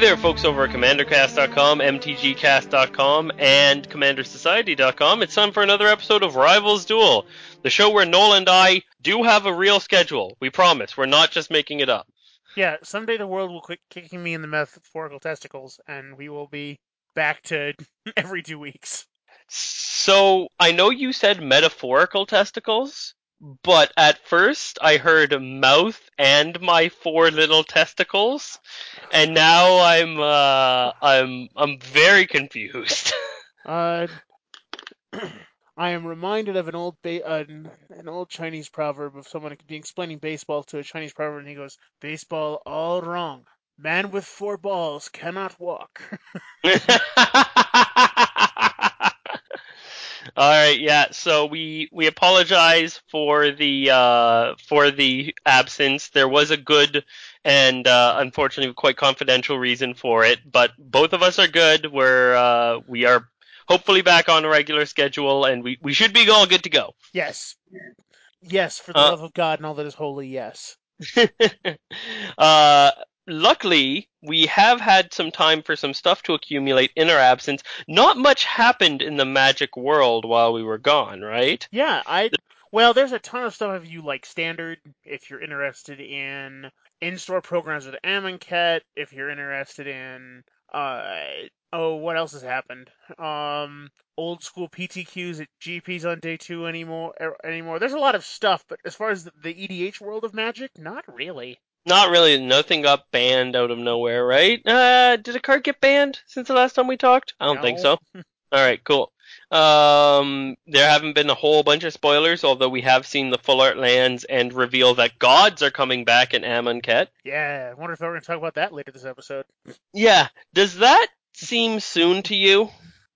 There, folks over at CommanderCast.com, MTGCast.com, and CommanderSociety.com. It's time for another episode of Rivals Duel, the show where Noel and I do have a real schedule. We promise. We're not just making it up. Yeah, someday the world will quit kicking me in the metaphorical testicles, and we will be back to every two weeks. So, I know you said metaphorical testicles, but at first I heard mouth and my four little testicles, and now I'm uh I'm I'm very confused. Uh, I am reminded of an old ba- an, an old Chinese proverb of someone being explaining baseball to a Chinese proverb, and he goes, "Baseball all wrong. Man with four balls cannot walk." All right, yeah. So we we apologize for the uh, for the absence. There was a good and uh, unfortunately quite confidential reason for it, but both of us are good. We're uh, we are hopefully back on a regular schedule, and we, we should be all good to go. yes, yes, for the Uh, love of God and all that is holy, yes. uh, luckily, we have had some time for some stuff to accumulate in our absence. Not much happened in the magic world while we were gone, right? Yeah, I well, there's a ton of stuff if you like standard, if you're interested in in-store programs with Amonkhet, if you're interested in uh oh, what else has happened? Um old school PTQs at GPs on day 2 anymore er, anymore. There's a lot of stuff, but as far as the, the EDH world of Magic, not really. Not really. Nothing got banned out of nowhere, right? Uh, did a card get banned since the last time we talked? I don't think so. All right, cool. Um, there haven't been a whole bunch of spoilers, although we have seen the full art lands and reveal that gods are coming back in Amonkhet. Yeah, I wonder if we're going to talk about that later this episode. Yeah, does that seem soon to you?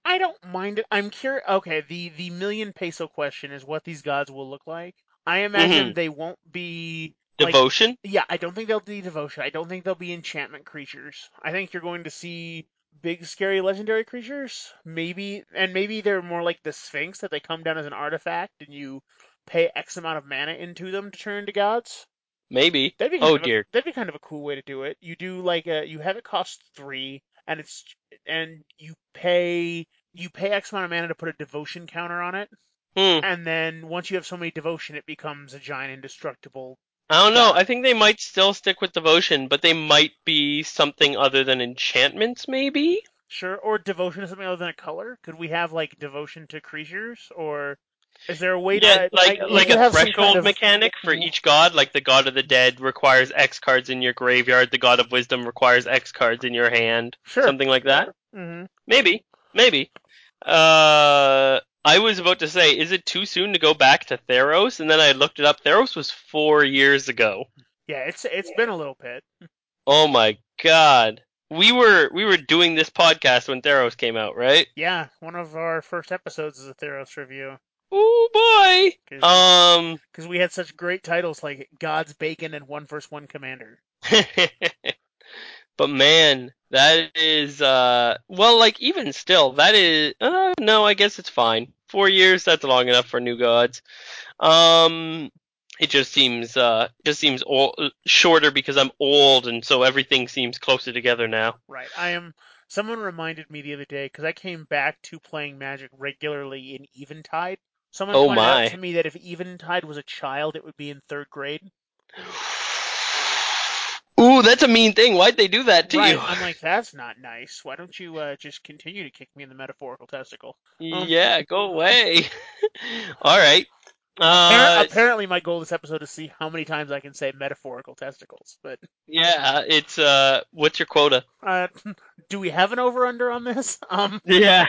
I don't mind it. I'm curious. Okay, the the million peso question is what these gods will look like. I imagine they won't be like- Devotion? Yeah, I don't think they'll be devotion. I don't think they'll be enchantment creatures. I think you're going to see big, scary, legendary creatures. Maybe, and maybe they're more like the Sphinx that they come down as an artifact, and you pay X amount of mana into them to turn into gods. Maybe. That'd be Oh of a- dear. that'd be kind of a cool way to do it. You do like a, you have it cost three, and it's and you pay you pay X amount of mana to put a devotion counter on it, Hmm. and then once you have so many devotion, it becomes a giant indestructible I don't know. I think they might still stick with devotion, but they might be something other than enchantments, maybe? Sure, or devotion to something other than a color? Could we have like devotion to creatures, or is there a way Yeah, to like we like a threshold kind of- mechanic for each god. Like the god of the dead requires X cards in your graveyard. The god of wisdom requires X cards in your hand. Sure. Something like that. hmm Maybe, maybe. Uh, I was about to say, is it too soon to go back to Theros? And then I looked it up. Theros was four years ago. Yeah, it's it's been a little bit. Oh my god. We were we were doing this podcast when Theros came out, right? Yeah, one of our first episodes is a Theros review Oh boy. because Um. we had such great titles like God's Bacon and One First One Commander. but man, that is uh well like even still that is uh no, I guess it's fine. 4 years that's long enough for new gods. Um it just seems uh just seems old, shorter because I'm old and so everything seems closer together now. Right. I am. Someone reminded me the other day because I came back to playing Magic regularly in Eventide. Someone Oh pointed my. out to me that if Eventide was a child, it would be in third grade. Ooh, that's a mean thing. Why'd they do that to right. you? I'm like, that's not nice. Why don't you uh, just continue to kick me in the metaphorical testicle? yeah, go away. All right. Uh, Apparently, my goal this episode is to see how many times I can say metaphorical testicles. But yeah, it's uh, what's your quota? uh, do we have an over under on this? Um, Yeah.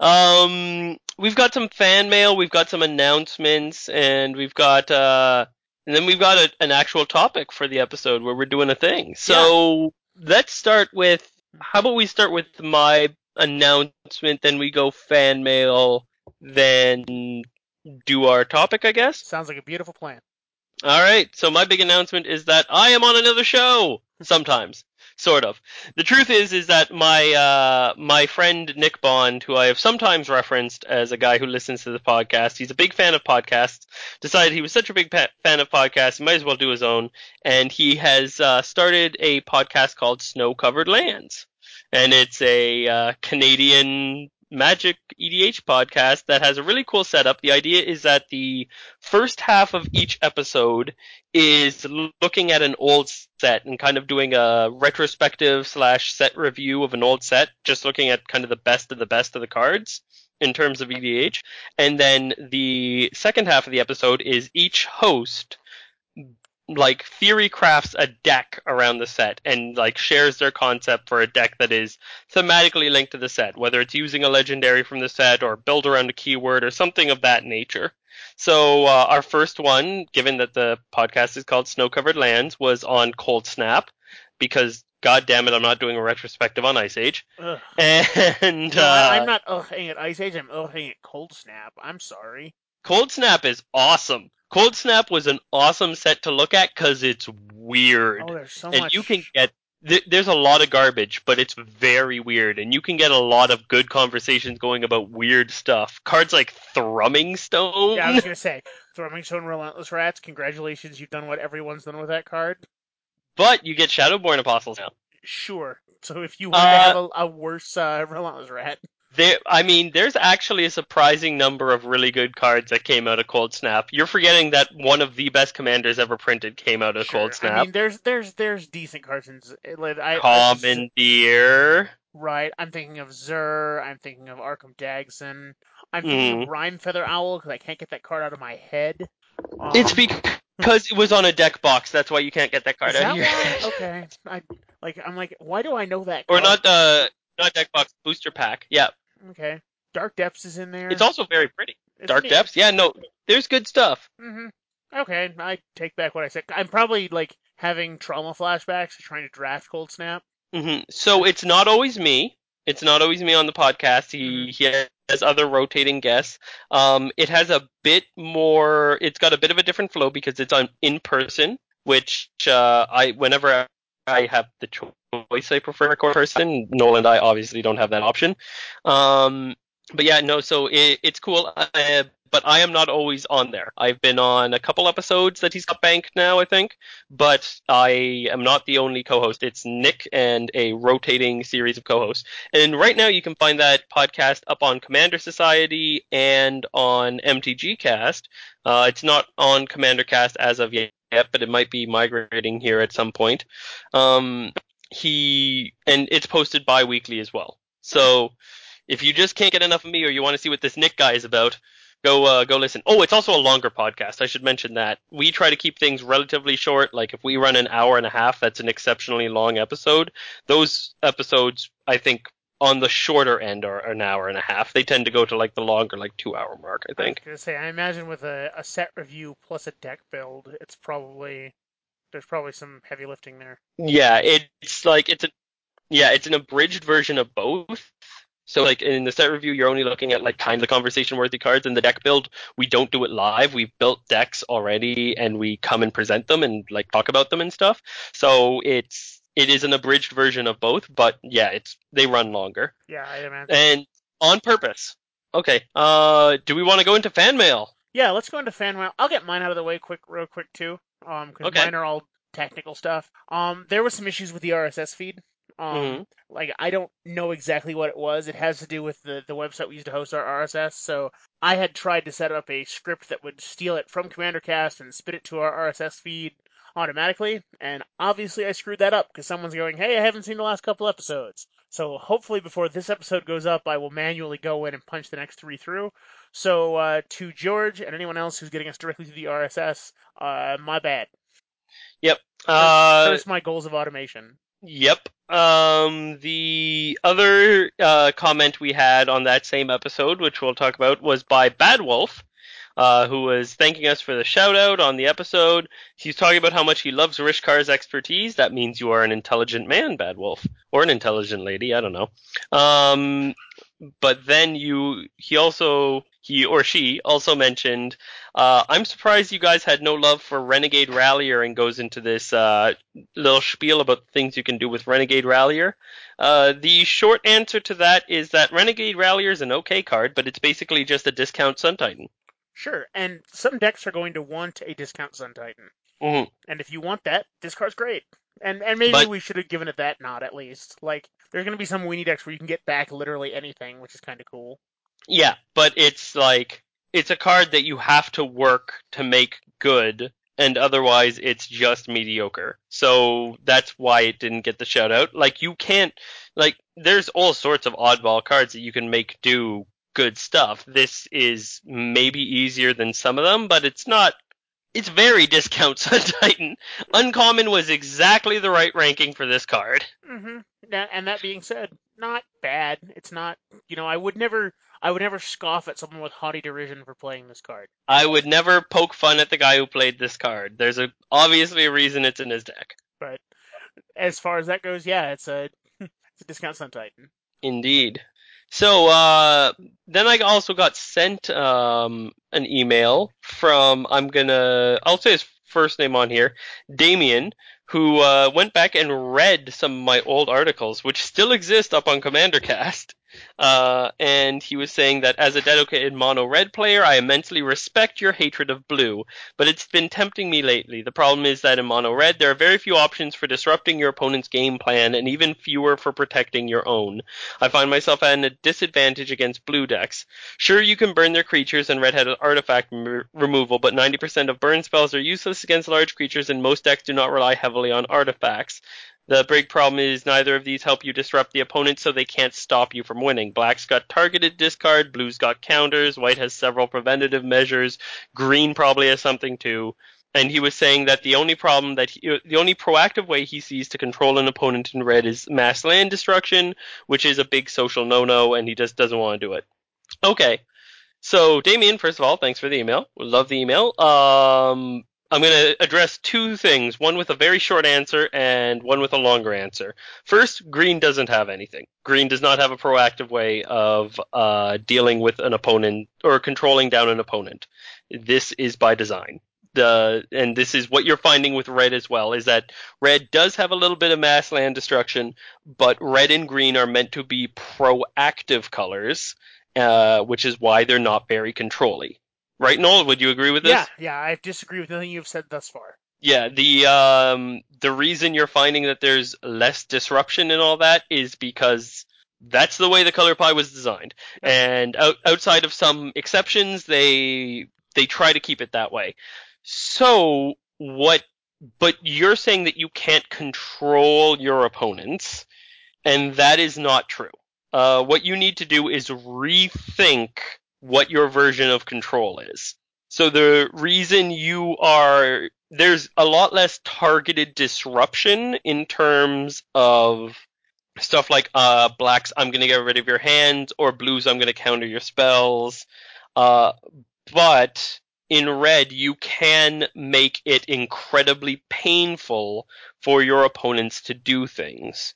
um, we've got some fan mail, we've got some announcements, and we've got uh, and then we've got a, an actual topic for the episode where we're doing a thing. So let's start with. How about we start with my announcement, then we go fan mail, then do our topic, I guess. sounds like a beautiful plan. All right. So my big announcement is that I am on another show. Sometimes, sort of. The truth is, is that my uh, my friend Nick Bond, who I have sometimes referenced as a guy who listens to the podcast, he's a big fan of podcasts. Decided he was such a big pa- fan of podcasts, he might as well do his own, and he has uh, started a podcast called Snow Covered Lands, and it's a uh, Canadian Magic EDH podcast that has a really cool setup. The idea is that the first half of each episode is looking at an old set and kind of doing a retrospective slash set review of an old set, just looking at kind of the best of the best of the cards in terms of EDH. And then the second half of the episode is each host like theory crafts a deck around the set and like shares their concept for a deck that is thematically linked to the set, whether it's using a legendary from the set or build around a keyword or something of that nature. So uh, our first one, given that the podcast is called Snow Covered Lands, was on Cold Snap because God damn it, I'm not doing a retrospective on Ice Age. Ugh. And No, uh, I'm not ughing at Ice Age. I'm ughing at Cold Snap. I'm sorry. Cold Snap is awesome. Cold Snap was an awesome set to look at because it's weird. Oh, there's so and much. you can get th- there's a lot of garbage, but it's very weird, and you can get a lot of good conversations going about weird stuff. Cards like Thrumming Stone. Yeah, I was gonna say, Thrumming Stone Relentless Rats. Congratulations, you've done what everyone's done with that card. but you get Shadowborn Apostles now. Sure. So if you want to Uh, have a, a worse uh, Relentless Rat, There, I mean, there's actually a surprising number of really good cards that came out of Cold Snap. You're forgetting that one of the best commanders ever printed came out of sure. Cold Snap. I mean, there's there's there's decent cards in. Like, I, Commandeer. Right. I'm thinking of Zur. I'm thinking of Arcum Dagsson. I'm Mm-hmm. thinking of Rhyme Feather Owl because I can't get that card out of my head. Um, It's because it was on a deck box. That's why you can't get that card out of that head. Okay. I like. I'm like, why do I know that? Or card? not uh not deck box booster pack. Yeah, Okay. Dark Depths is in there. it's also very pretty. It's Dark neat. Depths. Yeah, no, there's good stuff. hmm Okay, I take back what I said. I'm probably like having trauma flashbacks, trying to draft Cold Snap. hmm So it's not always me. It's not always me on the podcast. Mm-hmm. He he has other rotating guests. Um, it has a bit more. It's got a bit of a different flow because it's on in person, which uh, I whenever I have the choice, I prefer a core person. Noel and I obviously don't have that option. Um, but yeah, no. So it, it's cool. Uh, but I am not always on there. I've been on a couple episodes that he's got banked now, I think. But I am not the only co-host. It's Nick and a rotating series of co-hosts. And right now you can find that podcast up on Commander Society and on MTG Cast. Uh, it's not on Commander Cast as of yet, but it might be migrating here at some point. Um, he and it's posted bi-weekly as well. So if you just can't get enough of me or you want to see what this Nick guy is about, go uh, go listen. Oh, it's also a longer podcast. I should mention that. We try to keep things relatively short. Like if we run an hour and a half, that's an exceptionally long episode. Those episodes, I think, on the shorter end are an hour and a half. They tend to go to like the longer, like two hour mark. I I think. was gonna say, I imagine with a, a set review plus a deck build, it's probably there's probably some heavy lifting there. Yeah, it's like it's a yeah, it's an abridged version of both. So like in the set review, you're only looking at like kind of conversation worthy cards. In the deck build, we don't do it live. We've built decks already, and we come and present them and like talk about them and stuff. So it's it is an abridged version of both, but yeah, it's they run longer Yeah, I imagine. and on purpose. Okay, uh, do we want to go into fan mail? Yeah, let's go into fan mail. I'll get mine out of the way quick, real quick too, um, because Okay. mine are all technical stuff. Um, there was some issues with the RSS feed. Um, Mhm. like I don't know exactly what it was. It has to do with the the website we used to host our RSS. So I had tried to set up a script that would steal it from CommanderCast and spit it to our RSS feed automatically, and obviously I screwed that up because someone's going, "Hey, I haven't seen the last couple episodes." So hopefully before this episode goes up, I will manually go in and punch the next three through. So uh, to George and anyone else who's getting us directly to the RSS, uh, my bad. Yep. Uh, Curse my goals of automation. Yep. Um, the other uh, comment we had on that same episode, which we'll talk about, was by Bad Wolf, uh, who was thanking us for the shout out on the episode. He's talking about how much he loves Rishkar's expertise. That means you are an intelligent man, Bad Wolf, or an intelligent lady. I don't know. Um, but then you, he also he or she also mentioned, uh, I'm surprised you guys had no love for Renegade Rallier and goes into this uh, little spiel about things you can do with Renegade Rallier. Uh, the short answer to that is that Renegade Rallier is an okay card, but it's basically just a discount Sun Titan. Sure, and some decks are going to want a discount Sun Titan. Mhm. And if you want that, this card's great. And and maybe But- we should have given it that nod at least. Like there's gonna be some weenie decks where you can get back literally anything, which is kind of cool. Yeah, but it's like it's a card that you have to work to make good, and otherwise it's just mediocre. So that's why it didn't get the shout out. Like you can't like there's all sorts of oddball cards that you can make do good stuff. This is maybe easier than some of them, but it's not it's very discount Sun Titan. Uncommon was exactly the right ranking for this card. Mm-hmm. And that being said, not bad. It's not. You know, I would never. I would never scoff at someone with haughty derision for playing this card. I would never poke fun at the guy who played this card. There's a obviously a reason it's in his deck. But as far as that goes, yeah, it's a it's a discount Sun Titan. Indeed. So uh, then I also got sent um, an email from I'm gonna I'll say his first name on here, Damien, who uh, went back and read some of my old articles, which still exist up on Commander Cast. Uh, and he was saying that as a dedicated mono red player, I immensely respect your hatred of blue, but it's been tempting me lately. The problem is that in mono red, there are very few options for disrupting your opponent's game plan, and even fewer for protecting your own. I find myself at a disadvantage against blue decks. Sure, you can burn their creatures and red hat artifact remo- removal, but 90% of burn spells are useless against large creatures, and most decks do not rely heavily on artifacts. The big problem is neither of these help you disrupt the opponent, so they can't stop you from winning. Black's got targeted discard, blue's got counters, white has several preventative measures, green probably has something too. And he was saying that the only problem that he, the only proactive way he sees to control an opponent in red is mass land destruction, which is a big social no-no, and he just doesn't want to do it. Okay. So, Damien, first of all, thanks for the email. Love the email. Um, I'm going to address two things, one with a very short answer and one with a longer answer. First, green doesn't have anything. Green does not have a proactive way of uh, dealing with an opponent or controlling down an opponent. This is by design. The, and this is what you're finding with red as well, is that red does have a little bit of mass land destruction, but red and green are meant to be proactive colors, uh, which is why they're not very controlly. Right, Noel? Would you agree with this? Yeah, yeah, I disagree with nothing you've said thus far. Yeah, the um the reason you're finding that there's less disruption and all that is because that's the way the color pie was designed. And out, outside of some exceptions, they they try to keep it that way. So what but you're saying that you can't control your opponents, and that is not true. Uh, what you need to do is rethink what your version of control is. So the reason you are there's a lot less targeted disruption in terms of stuff like uh blacks I'm going to get rid of your hands or blues I'm going to counter your spells. Uh but in red you can make it incredibly painful for your opponents to do things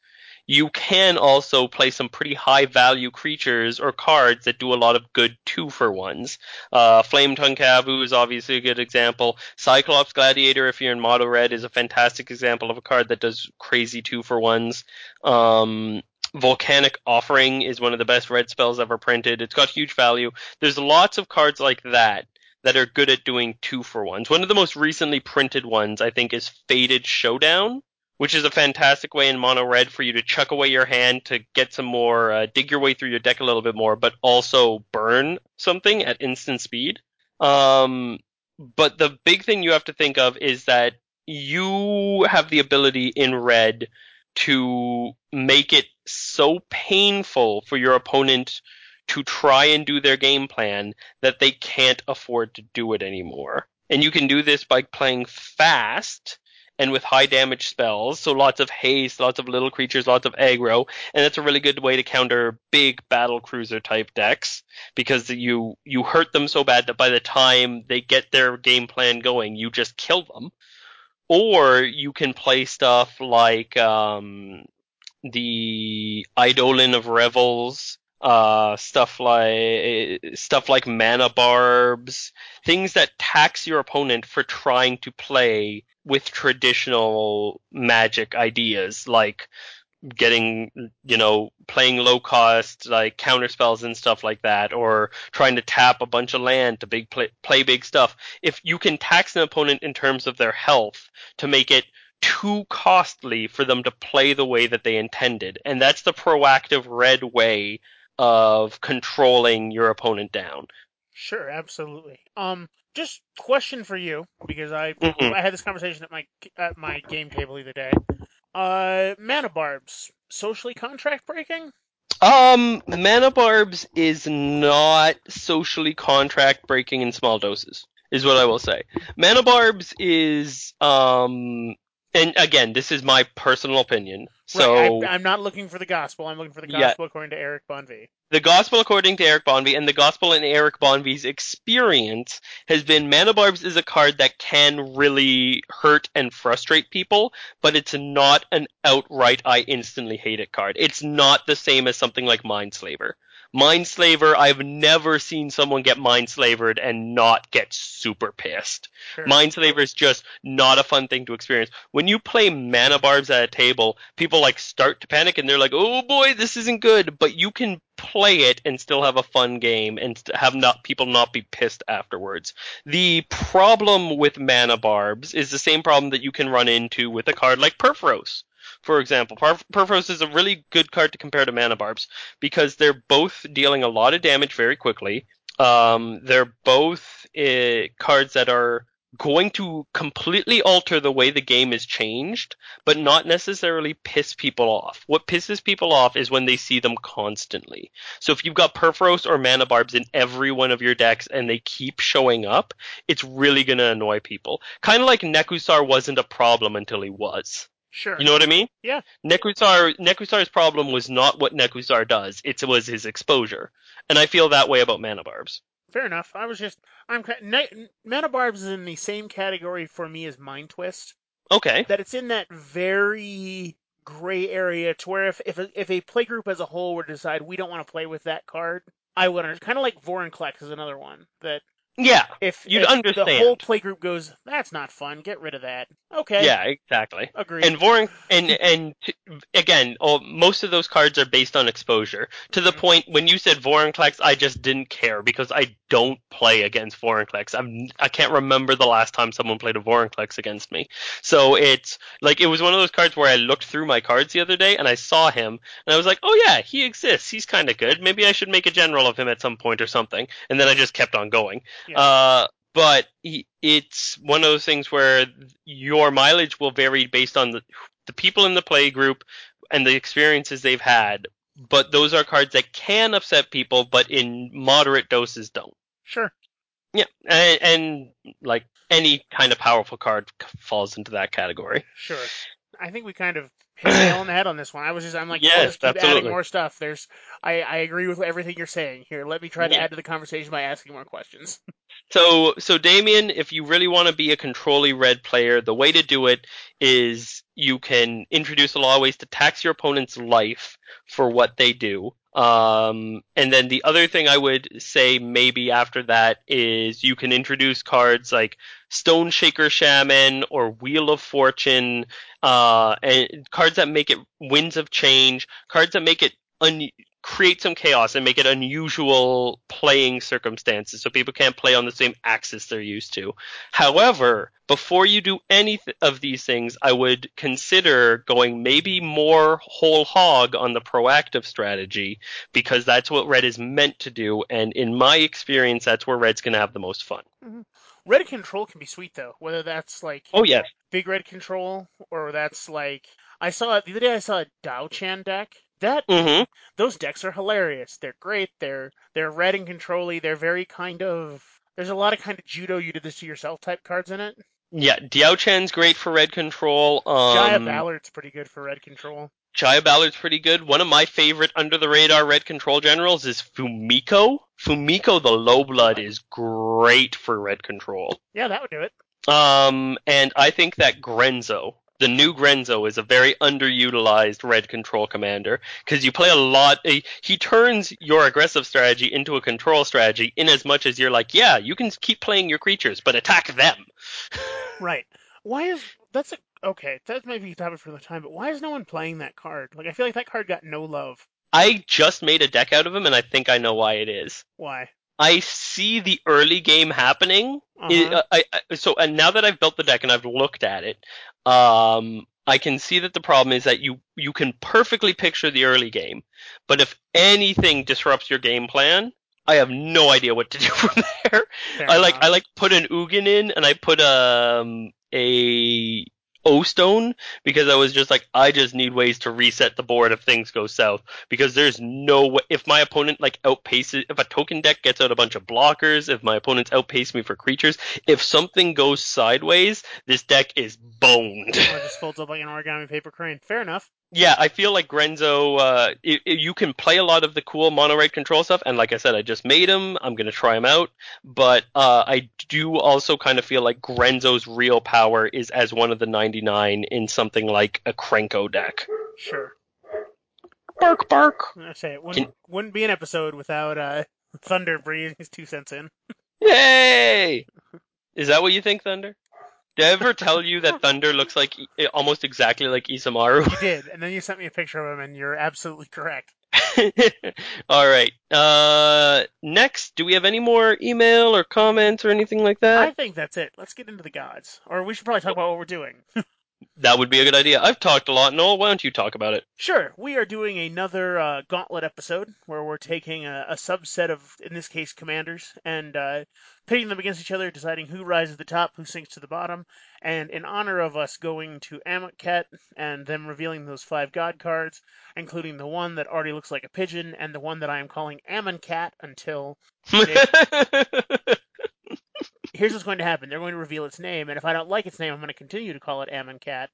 you can also play some pretty high value creatures or cards that do a lot of good two for ones. Uh, Flametongue Kavu is obviously a good example. Cyclops Gladiator, if you're in Mono Red, is a fantastic example of a card that does crazy two for ones. Um, Volcanic Offering is one of the best red spells ever printed. It's got huge value. There's lots of cards like that that are good at doing two for ones. One of the most recently printed ones, I think, is Fateful Showdown which is a fantastic way in mono red for you to chuck away your hand to get some more, uh, dig your way through your deck a little bit more, but also burn something at instant speed. Um, but the big thing you have to think of is that you have the ability in red to make it so painful for your opponent to try and do their game plan that they can't afford to do it anymore. And you can do this by playing fast and with high damage spells, so lots of haste, lots of little creatures, lots of aggro, and that's a really good way to counter big battle cruiser type decks because you you hurt them so bad that by the time they get their game plan going, you just kill them. Or you can play stuff like um, the Eidolon of Revels, uh, stuff like stuff like mana barbs, things that tax your opponent for trying to play with traditional magic ideas, like getting you know playing low cost like counter spells and stuff like that or trying to tap a bunch of land to big play, play big stuff. If you can tax an opponent in terms of their health to make it too costly for them to play the way that they intended. And that's the proactive red way of controlling your opponent down Sure, absolutely. Um, just question for you because I Mhm. I had this conversation at my at my game table the other day. Uh, mana barbs socially contract breaking? Um, mana barbs is not socially contract breaking in small doses, is what I will say. Mana barbs is um, and again, this is my personal opinion. So right, I, I'm not looking for the gospel. I'm looking for the Yeah. gospel according to Eric Bonvie. the gospel according to Eric Bonvie and the gospel in Eric Bonvie's experience has been mana barbs is a card that can really hurt and frustrate people, but it's not an outright I instantly hate it card. It's not the same as something like Mindslaver. Mindslaver, I've never seen someone get Mindslavered and not get super pissed. Sure. Mindslaver is just not a fun thing to experience. When you play mana barbs at a table, people like start to panic and they're like, "Oh boy, this isn't good." But you can play it and still have a fun game and have not people not be pissed afterwards. The problem with mana barbs is the same problem that you can run into with a card like Purphoros. For example, Perf- Purphoros is a really good card to compare to mana barbs because they're both dealing a lot of damage very quickly. Um, they're both uh, cards that are going to completely alter the way the game is changed, but not necessarily piss people off. What pisses people off is when they see them constantly. So if you've got Purphoros or Mana Barbs in every one of your decks and they keep showing up, it's really going to annoy people. Kind of like Nekusar wasn't a problem until he was. Sure. You know what I mean? Yeah. Nekusar Nekusar's problem was not what Nekusar does; it was his exposure, and I feel that way about Mana Barbs. Fair enough. I was just I'm ne- mana barbs is in the same category for me as Mind Twist. Okay. that it's in that very gray area to where if if a, if a play group as a whole were to decide we don't want to play with that card, I would kind of like Vorinclex is another one that Yeah. if, You'd if the whole play group goes that's not fun, get rid of that. Okay, Yeah. Exactly. agreed. And Vorin and and t- again, all, most of those cards are based on exposure. To the Mhm. point when you said Vorinclex, I just didn't care because I don't play against Vorinclex. I'm I can't remember the last time someone played a Vorinclex against me. So it's like it was one of those cards where I looked through my cards the other day and I saw him and I was like, oh yeah, he exists. He's kind of good. Maybe I should make a general of him at some point or something. And then I just kept on going. Yeah. Uh, but it's one of those things where your mileage will vary based on the, the people in the play group and the experiences they've had. But those are cards that can upset people, but in moderate doses don't. sure. Yeah, and, and like any kind of powerful card falls into that category. Sure. I think we kind of hit the nail on the head on this one. I was just, I'm like, Yes, oh, just keep adding more stuff. There's, I, I agree with everything you're saying. Here, let me try to Yeah. add to the conversation by asking more questions. So, so Damien, if you really want to be a controlly red player, the way to do it is you can introduce a lot of ways to tax your opponent's life for what they do. Um, and then the other thing I would say maybe after that is you can introduce cards like Stone Shaker Shaman or Wheel of Fortune, uh, and cards that make it Winds of Change, cards that make it un- create some chaos and make it unusual playing circumstances so people can't play on the same axis they're used to. However, before you do any th- of these things, I would consider going maybe more whole hog on the proactive strategy because that's what red is meant to do and in my experience that's where red's going to have the most fun. Red control can be sweet though, whether that's like Oh yes. big red control or that's like I saw the other day I saw a Diaochan deck. That Mhm. those decks are hilarious. They're great. They're they're red and controlly. They're very kind of there's a lot of kind of judo you did this to yourself type cards in it. Yeah, Diaochan's great for red control. Um Jaya Ballard's pretty good for red control. Jaya Ballard's pretty good. One of my favorite under the radar red control generals is Fumiko. Fumiko the low blood is great for red control. Yeah, that would do it. Um, and I think that Grenzo the new Grenzo is a very underutilized red control commander because you play a lot. eh, He turns your aggressive strategy into a control strategy in as much as you're like, yeah, you can keep playing your creatures, but attack them. Right. Why is that's a okay? That might be a topic for the time, but why is no one playing that card? Like I feel like that card got no love. I just made a deck out of him, and I think I know why it is. Why? I see the early game happening. Uh-huh. It- uh, I, I, so, and now that I've built the deck and I've looked at it, um, I can see that the problem is that you you can perfectly picture the early game, but if anything disrupts your game plan, I have no idea what to do from there. Fair I like enough. I like put an Ugin in and I put um a O stone because I was just like I just need ways to reset the board if things go south because there's no way if my opponent like outpaces if a token deck gets out a bunch of blockers if my opponents outpace me for creatures if something goes sideways this deck is boned. Or just folds up like an origami paper crane. Fair enough. Yeah, I feel like Grenzo, uh, i i you can play a lot of the cool mono right control stuff, and like I said, I just made him. I'm gonna try him out, but uh, I do also kind of feel like Grenzo's real power is as one of the 99 in something like a Krenko deck. Sure. Bark, bark. I say it wouldn't wouldn't be an episode without uh Thunder breathing his two cents in. Yay! Is that what you think, Thunder? Did I ever tell you that Thunder looks like almost exactly like Isamaru? You did, and then you sent me a picture of him, and you're absolutely correct. All right. Uh, next, do we have any more email or comments or anything like that? I think that's it. Let's get into the gods, or we should probably talk about what we're doing. That would be a good idea. I've talked a lot, Noel. Why don't you talk about it? Sure, we are doing another uh, gauntlet episode where we're taking a, a subset of, in this case, commanders and uh, pitting them against each other, deciding who rises to the top, who sinks to the bottom. And in honor of us going to Amonkhet and them revealing those five god cards, including the one that already looks like a pigeon and the one that I am calling Amonkhet until here's what's going to happen. They're going to reveal its name, and if I don't like its name, I'm going to continue to call it Ammon Cat.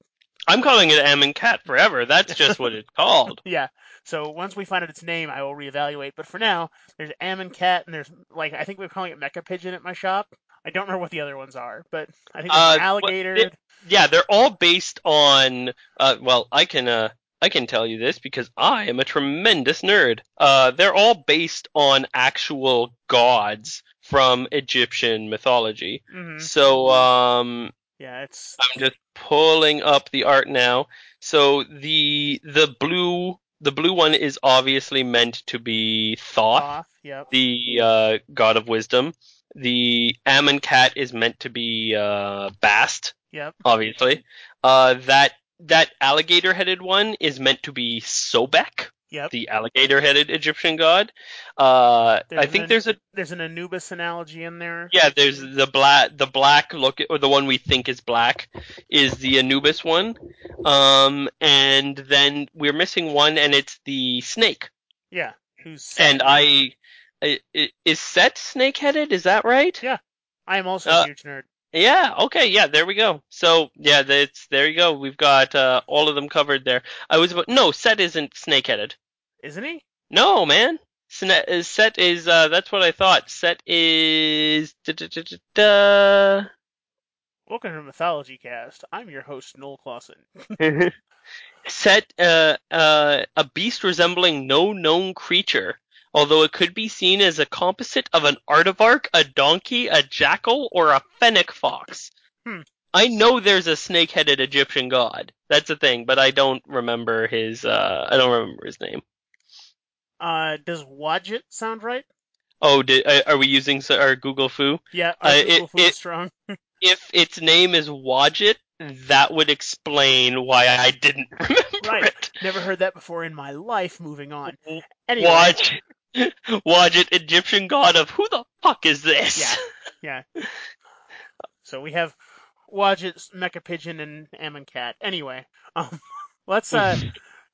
I'm calling it Ammon Cat forever. That's just what it's called. Yeah. So once we find out its name, I will reevaluate. But for now, there's Ammon Cat, and there's like I think we're calling it Mecha Pigeon at my shop. I don't remember what the other ones are, but I think there's Uh, an alligator. it- Yeah, they're all based on. Uh, well, I can. Uh, I can tell you this because I am a tremendous nerd. Uh, they're all based on actual gods from Egyptian mythology. Mhm. So, um, Yeah, it's I'm just pulling up the art now. So the the blue the blue one is obviously meant to be Thoth, off. Yep. the uh, god of wisdom. The Ammon cat is meant to be uh, Bast, Yep. obviously. Uh, that that alligator headed one is meant to be Sobek, Yep. the alligator headed Egyptian god. Uh, I think an- there's a There's an Anubis analogy in there. yeah, there's the black, the black look, or the one we think is black, is the Anubis one. Um, and then we're missing one, and it's the snake. Yeah. Who's And I, I is Set snake-headed? Is that right? Yeah. I am also uh, a huge nerd. Yeah. Okay. Yeah. There we go. So yeah, that's there you go. We've got uh, all of them covered there. I was about no, Set isn't snake-headed. Isn't he? No, man. Uh, Set is uh, that's what I thought. Set is. Da, da, da. Welcome to Mythology Cast. I'm your host, Noel Clausen. set uh, uh, a beast resembling no known creature, although it could be seen as a composite of an aardvark, a donkey, a jackal, or a fennec fox. Hmm. I know there's a snake-headed Egyptian god. That's a thing, but I don't remember his. Uh, I don't remember his name. Uh, does Wadjet sound right? Oh, did, uh, are we using our Google Foo? Yeah, our Uh, Google it- Foo is it- strong. If its name is Wadjet, that would explain why I didn't remember Right. it. Never heard that before in my life. Moving on. Anyway, Watch, it, Egyptian god of who the fuck is this? Yeah. yeah. So we have Wadjet, Mecha Pigeon, and Ammon Cat. Anyway, um, let's uh.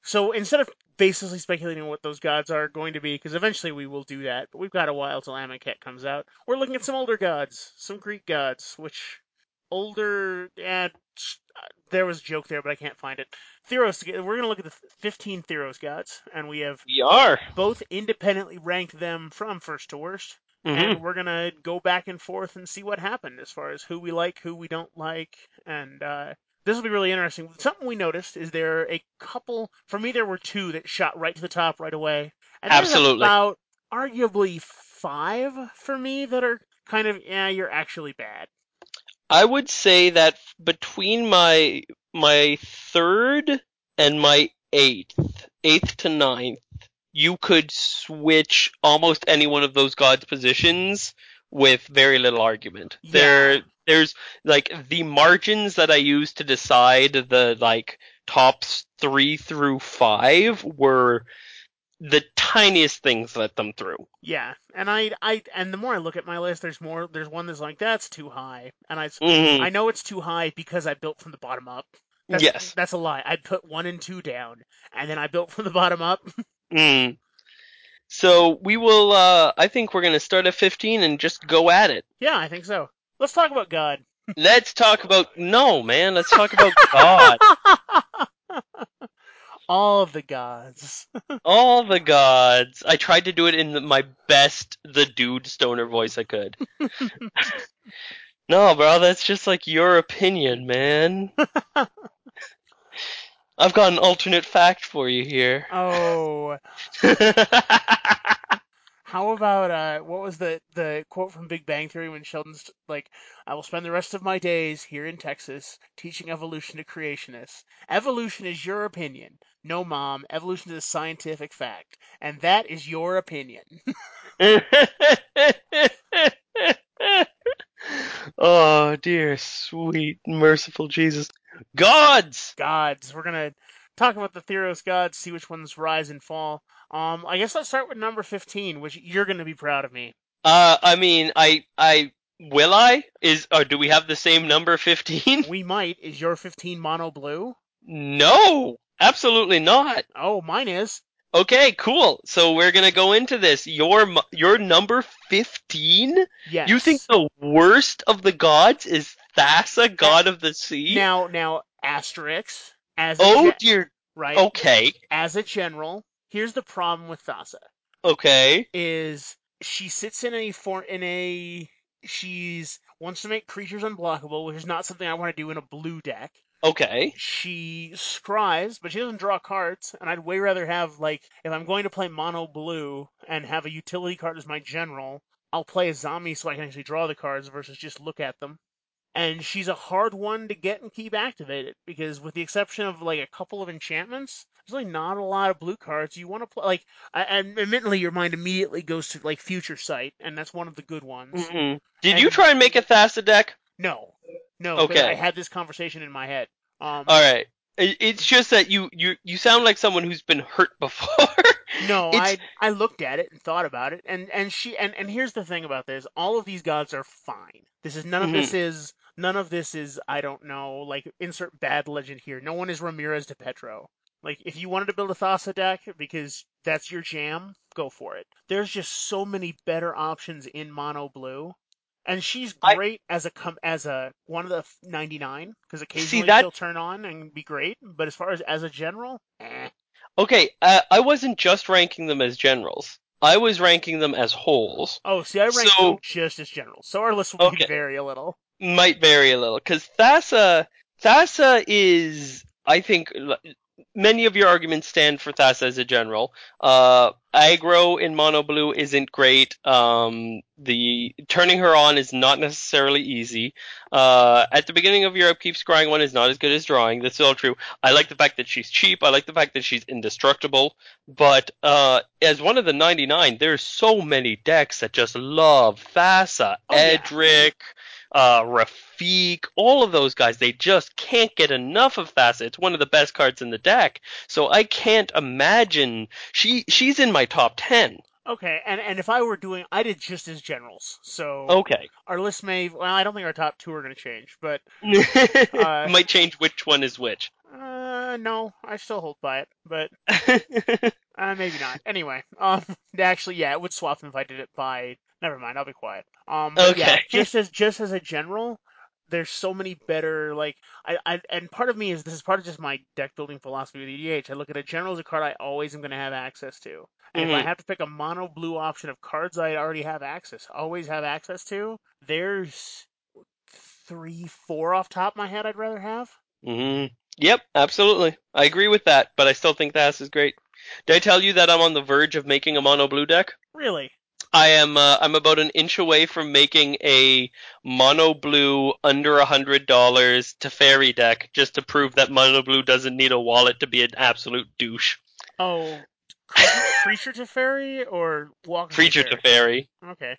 So instead of baselessly speculating what those gods are going to be, because eventually we will do that, but we've got a while till Ammon Cat comes out. We're looking at some older gods, some Greek gods, which older. Yeah, there was a joke there, but I can't find it. Theros. We're gonna look at the 15 Theros gods, and we have we are. both independently ranked them from first to worst Mhm. and we're gonna go back and forth and see what happened as far as who we like, who we don't like, and uh, this will be really interesting. Something we noticed is there are a couple. For me, there were two that shot right to the top right away, and Absolutely. about arguably five for me that are kind of yeah, you're actually bad. I would say that between my my third and my eighth, eighth to ninth, you could switch almost any one of those gods positions with very little argument. Yeah. There there's like the margins that I used to decide the like tops three through five were the tiniest things let them through. Yeah, and I, I, and the more I look at my list, there's more. There's one that's like that's too high, and I, Mhm. I know it's too high because I built from the bottom up. That's, Yes. that's a lie. I put one and two down, and then I built from the bottom up. Mm. So we will. Uh, I think we're gonna start at 15 and just go at it. yeah, I think so. Let's talk about God. Let's talk about no man. Let's talk about God. All of the gods. All the gods. I tried to do it in the, my best, the dude stoner voice I could. no, bro, that's just like your opinion, man. I've got an alternate fact for you here. Oh, how about uh, what was the the quote from Big Bang Theory when Sheldon's like, "I will spend the rest of my days here in Texas teaching evolution to creationists. Evolution is your opinion. No, mom, evolution is a scientific fact, and that is your opinion." oh dear, sweet, merciful Jesus. Gods! gods. We're gonna talk about the Theros gods, see which ones rise and fall. Um, I guess let's start with number fifteen, which you're gonna be proud of me. Uh, I mean, I, I, will I? Is, or do we have the same number 15? We might. Is your fifteen mono blue? No! Absolutely not! Oh, mine is. Okay, cool. So we're gonna go into this. Your your number fifteen. Yes. You think the worst of the gods is Thassa, god of the sea? now now asterisk as oh dear. right Okay. as a general. Here's the problem with Thassa Okay. is she sits in a for in a she's wants to make creatures unblockable, which is not something I want to do in a blue deck. Okay. she scries, but she doesn't draw cards, and I'd way rather have like if I'm going to play mono blue and have a utility card as my general, I'll play a zombie so I can actually draw the cards versus just look at them. And she's a hard one to get and keep activated because, with the exception of like a couple of enchantments, there's really not a lot of blue cards you want to play. Like, and admittedly, your mind immediately goes to like Future Sight, and that's one of the good ones. hmm Did And- you try and make a Thassa deck? No, no Okay. I had this conversation in my head. Um, All right. It's just that you you you sound like someone who's been hurt before. No, It's- I I looked at it and thought about it, and and she and and here's the thing about this: all of these gods are fine. This is none of this is none of this is I don't know like insert bad legend here. No one is Ramirez DePietro. Like if you wanted to build a Thassa deck because that's your jam, go for it. There's just so many better options in mono blue. And she's I- great as a com- as a one of the 99 because occasionally that- she'll turn on and be great. But as far as as a general, eh. okay, uh, I wasn't just ranking them as generals. I was ranking them as wholes. Oh, see, I rank So- them just as general, so our list will Okay. vary a little. Might vary a little because Thassa Thassa is I think many of your arguments stand for Thassa as a general. Uh, aggro in mono blue isn't great. Um, the turning her on is not necessarily easy. Uh, at the beginning of your upkeep, scrying one is not as good as drawing. That's all true. I like the fact that she's cheap. I like the fact that she's indestructible. But uh, as one of the 99, there's so many decks that just love Thassa, Oh, yeah. Uh, Rafiq, all of those guys. They just can't get enough of Thassa. It's one of the best cards in the deck. So I can't imagine she she's in my top 10. Okay, and and if I were doing, I did just as generals, so Okay. our list may. Well, I don't think our top two are going to change, but Uh, Might change which one is which. uh, no, I still hold by it, but uh, maybe not. Anyway, um, actually, yeah, it would swap them if I did it by. Never mind, I'll be quiet. Um, but yeah, Okay. just as just as a general, there's so many better like I, I and part of me is this is part of just my deck building philosophy with EDH. I look at a general as a card I always am going to have access to. And if I Mhm. have to pick a mono blue option of cards I already have access, always have access to, there's three, four off top of my head I'd rather have. hmm Yep, absolutely. I agree with that, but I still think Thas is great. Did I tell you that I'm on the verge of making a mono blue deck? Really? I am. Uh, I'm about an inch away from making a mono blue under a hundred dollars Teferi deck, just to prove that mono blue doesn't need a wallet to be an absolute douche. Oh, creature Teferi or walking Creature Teferi? Teferi. Okay.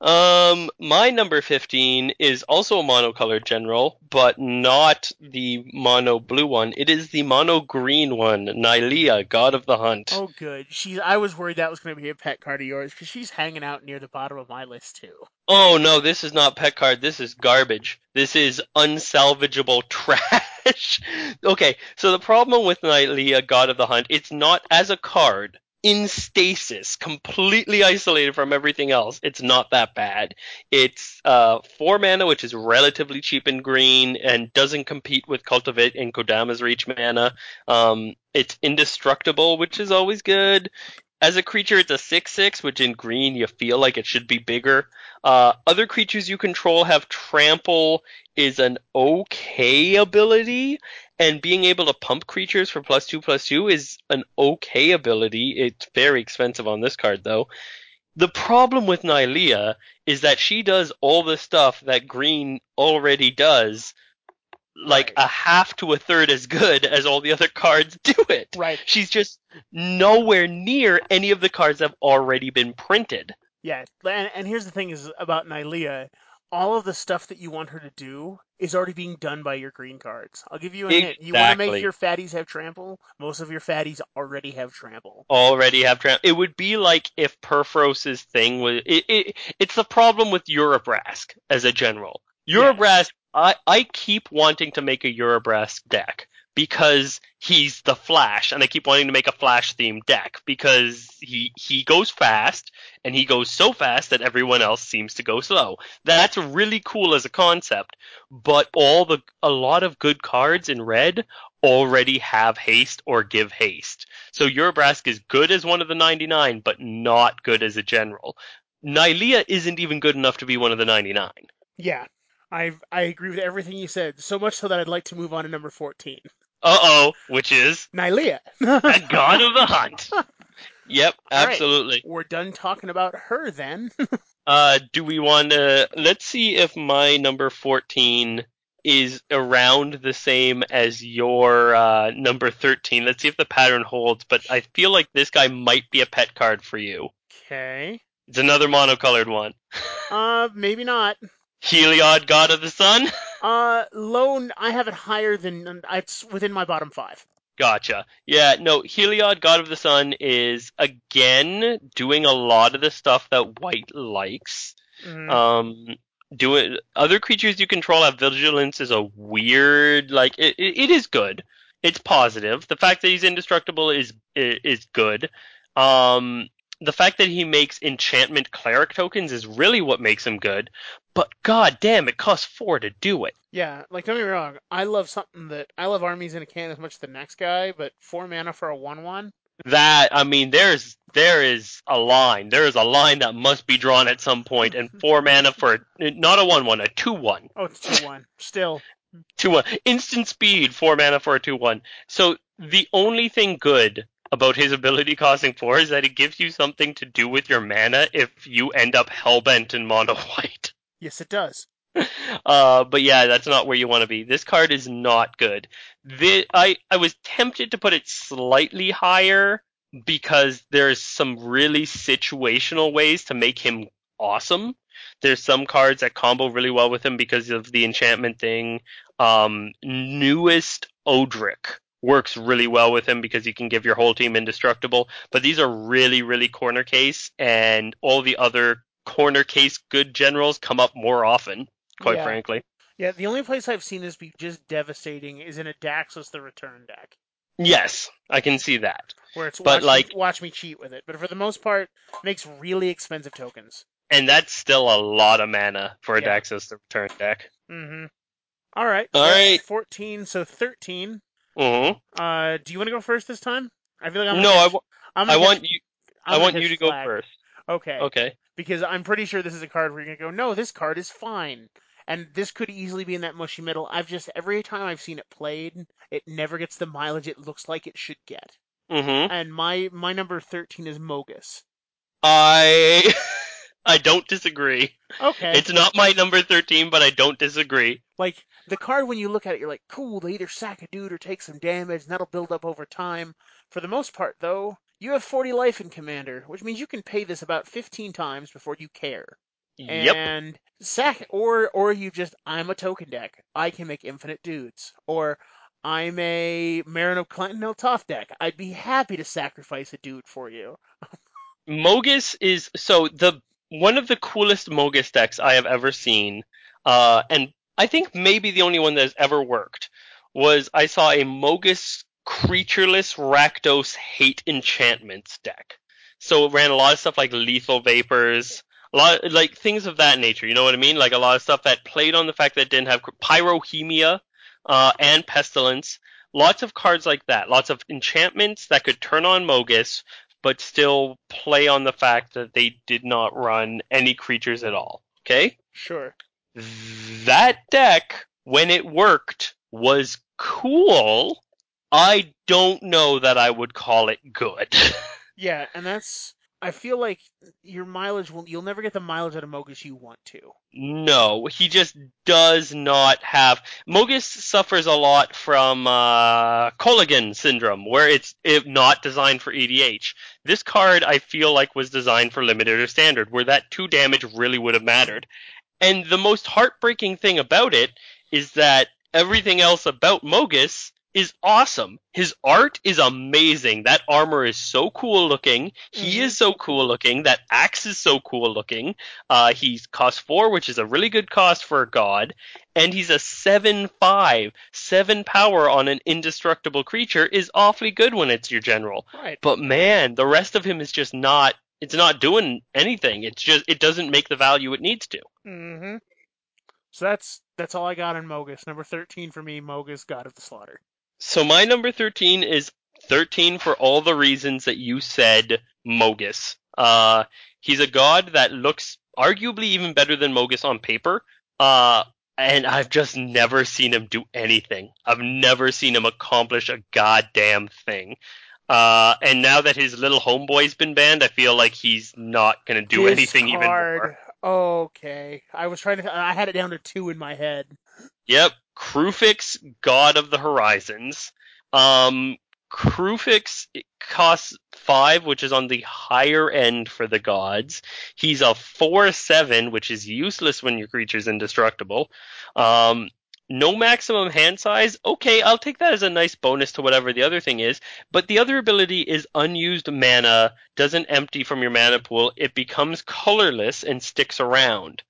Um, my number 15 is also a monocolored general, but not the mono blue one. It is the mono green one, Nylea, God of the Hunt. Oh, good. She's. I was worried that was going to be a pet card of yours because she's hanging out near the bottom of my list too. Oh no, this is not pet card. This is garbage. This is unsalvageable trash. okay, so the problem with Nylea, God of the Hunt, it's not as a card in stasis, completely isolated from everything else. It's not that bad. It's uh, four mana, which is relatively cheap in green and doesn't compete with Cultivate and Kodama's Reach mana. Um, it's indestructible, which is always good. As a creature, it's a 6-6, which in green you feel like it should be bigger. Uh, other creatures you control have trample is an okay ability, and being able to pump creatures for plus two plus two is an okay ability. It's very expensive on this card though. The problem with Nylea is that she does all the stuff that green already does, like Right. a half to a third as good as all the other cards do it. Right. She's just nowhere near any of the cards that have already been printed. Yeah. And, and here's the thing: is about Nylea. All of the stuff that you want her to do is already being done by your green cards. I'll give you a hint. You want to make Exactly. your fatties have trample? Most of your fatties already have trample. already have trample. It would be like if Purphoros's thing was. It, it, it's the problem with Urabrask as a general. Urabrask, I, I keep wanting to make a Urabrask deck because he's the Flash, and I keep wanting to make a Flash themed deck because he he goes fast, and he goes so fast that everyone else seems to go slow. That's really cool as a concept, but all the a lot of good cards in red already have haste or give haste. So Urabrask is good as one of the 99, but not good as a general. Nylea isn't even good enough to be one of the 99. Yeah. I I agree with everything you said. So much so that I'd like to move on to number fourteen. Uh oh, which is Nylea. god of the hunt. Yep, All right. absolutely. We're done talking about her then. Uh, do we want to? Let's see if my number 14 is around the same as your uh, number 13. Let's see if the pattern holds. But I feel like this guy might be a pet card for you. okay. It's another monocolored one. Uh, maybe not. Heliod, God of the Sun. Uh, lone. I have it higher than it's within my bottom five. Gotcha. Yeah, no, Heliod, God of the Sun is again doing a lot of the stuff that White likes. Mhm. Um, doing other creatures you control have vigilance is a weird like it, it, it is good. It's positive. The fact that he's indestructible is is good. Um, the fact that he makes enchantment cleric tokens is really what makes him good. But god damn, it costs four to do it. Yeah, like don't get me wrong. I love something that I love armies in a can as much as the next guy, but four mana for a one-one. That I mean, there's there is a line. There is a line that must be drawn at some point, and four mana for not a one one, a two one. Oh, it's two-one. Still, two one instant speed four mana for a two one so the only thing good about his ability costing four is that it gives you something to do with your mana if you end up hellbent in mono white. Yes, it does. uh but yeah that's not where you want to be. This card is not good. The i i was tempted to put it slightly higher because there's some really situational ways to make him awesome. There's some cards that combo really well with him because of the enchantment thing. Um, newest Odric works really well with him because you can give your whole team indestructible. But these are really, really corner case, and all the other corner case good generals come up more often, quite yeah. frankly. Yeah, the only place I've seen this be just devastating is in a Daxos the Returned deck. Yes, I can see that. Where it's but watch like me, watch me cheat with it, but for the most part, makes really expensive tokens. And that's still a lot of mana for a yeah. Daxos the Returned deck. Mm-hmm. All right. All right. 14, so 13. Mm-hmm. Uh, do you want to go first this time? I feel like I'm. No, I, w- I'm I want you. I'm i want you to flag. go first. Okay. Okay. Because I'm pretty sure this is a card where you're gonna go. No, this card is fine, and this could easily be in that mushy middle. I've just every time I've seen it played, it never gets the mileage it looks like it should get. Mm-hmm. And my my number thirteen is Mogis. I I don't disagree. Okay. It's not my number thirteen, but I don't disagree. Like the card, when you look at it, you're like, cool. They either sack a dude or take some damage, and that'll build up over time. For the most part, though, you have 40 life in Commander, which means you can pay this about 15 times before you care. Yep. And sack, or or you just, I'm a token deck. I can make infinite dudes. Or I'm a Meren of Clan Nel Toth deck. I'd be happy to sacrifice a dude for you. Mogis is so the one of the coolest Mogis decks I have ever seen, uh, and I think maybe the only one that has ever worked was I saw a Mogis creatureless Rakdos hate enchantments deck. So it ran a lot of stuff like lethal vapors, a lot like things of that nature. You know what I mean? Like a lot of stuff that played on the fact that it didn't have pyrohemia uh, and pestilence. Lots of cards like that. Lots of enchantments that could turn on Mogis, but still play on the fact that they did not run any creatures at all. Okay? Sure. That deck, when it worked, was cool. I don't know that I would call it good. Yeah, and that's. I feel like your mileage will. You'll never get the mileage out of Mogis you want to. no, he just does not have. Mogis suffers a lot from uh, Colligan syndrome, where it's it not designed for EDH. This card, I feel like, was designed for limited or standard, where that two damage really would have mattered. And the most heartbreaking thing about it is that everything else about Mogis is awesome. His art is amazing. That armor is so cool looking. He Mhm. is so cool looking. That axe is so cool looking. Uh, he's cost four, which is a really good cost for a god. And he's a 7-5. 7 power on an indestructible creature is awfully good when it's your general. Right. But man, the rest of him is just not, it's not doing anything. It's just, it doesn't make the value it needs to. Mm-hmm. So that's that's all I got in Mogis. Number thirteen for me, Mogis, God of the Slaughter. So my number 13 is 13 for all the reasons that you said Mogis. Uh, he's a god that looks arguably even better than Mogis on paper. Uh, and I've just never seen him do anything. I've never seen him accomplish a goddamn thing. Uh, and now that his little homeboy's been banned, I feel like he's not gonna do anything even more. Okay. I was trying to. I had it down to two in my head. Yep, Kruphix, God of the Horizons. Um, Kruphix costs five, which is on the higher end for the gods. He's a four seven, which is useless when your creature's indestructible. Um, no maximum hand size. Okay, I'll take that as a nice bonus to whatever the other thing is. But the other ability is unused mana doesn't empty from your mana pool. It becomes colorless and sticks around.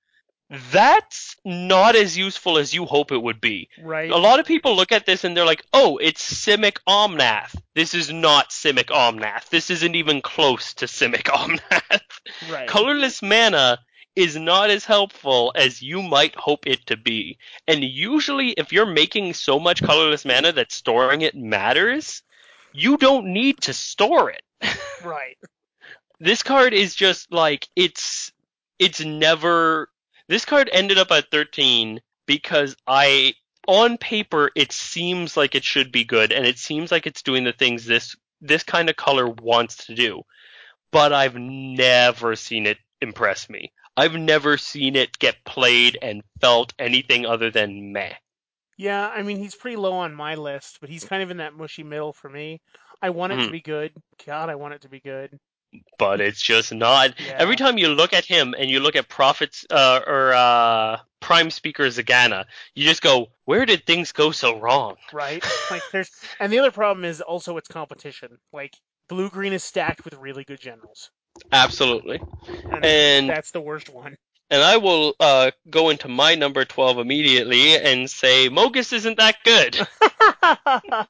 That's not as useful as you hope it would be. Right. A lot of people look at this and they're like, oh, it's Simic Omnath. This is not Simic Omnath. This isn't even close to Simic Omnath. Right. Colorless mana is not as helpful as you might hope it to be. And usually, if you're making so much colorless mana that storing it matters, you don't need to store it. Right. This card is just like, it's, it's never, this card ended up at 13 because I, on paper, it seems like it should be good and it seems like it's doing the things this, this kind of color wants to do. But I've never seen it impress me. I've never seen it get played and felt anything other than meh. Yeah, I mean he's pretty low on my list, but he's kind of in that mushy middle for me. I want it to Mhm. be good. God, I want it to be good. But it's just not. Yeah. Every time you look at him and you look at Prophets uh, or uh, Prime Speaker Zegana, you just go, "Where did things go so wrong?" Right? like there's and the other problem is also its competition. Like blue green is stacked with really good generals. Absolutely. And, And that's the worst one. and I will uh, go into my number twelve immediately and say Mogis isn't that good.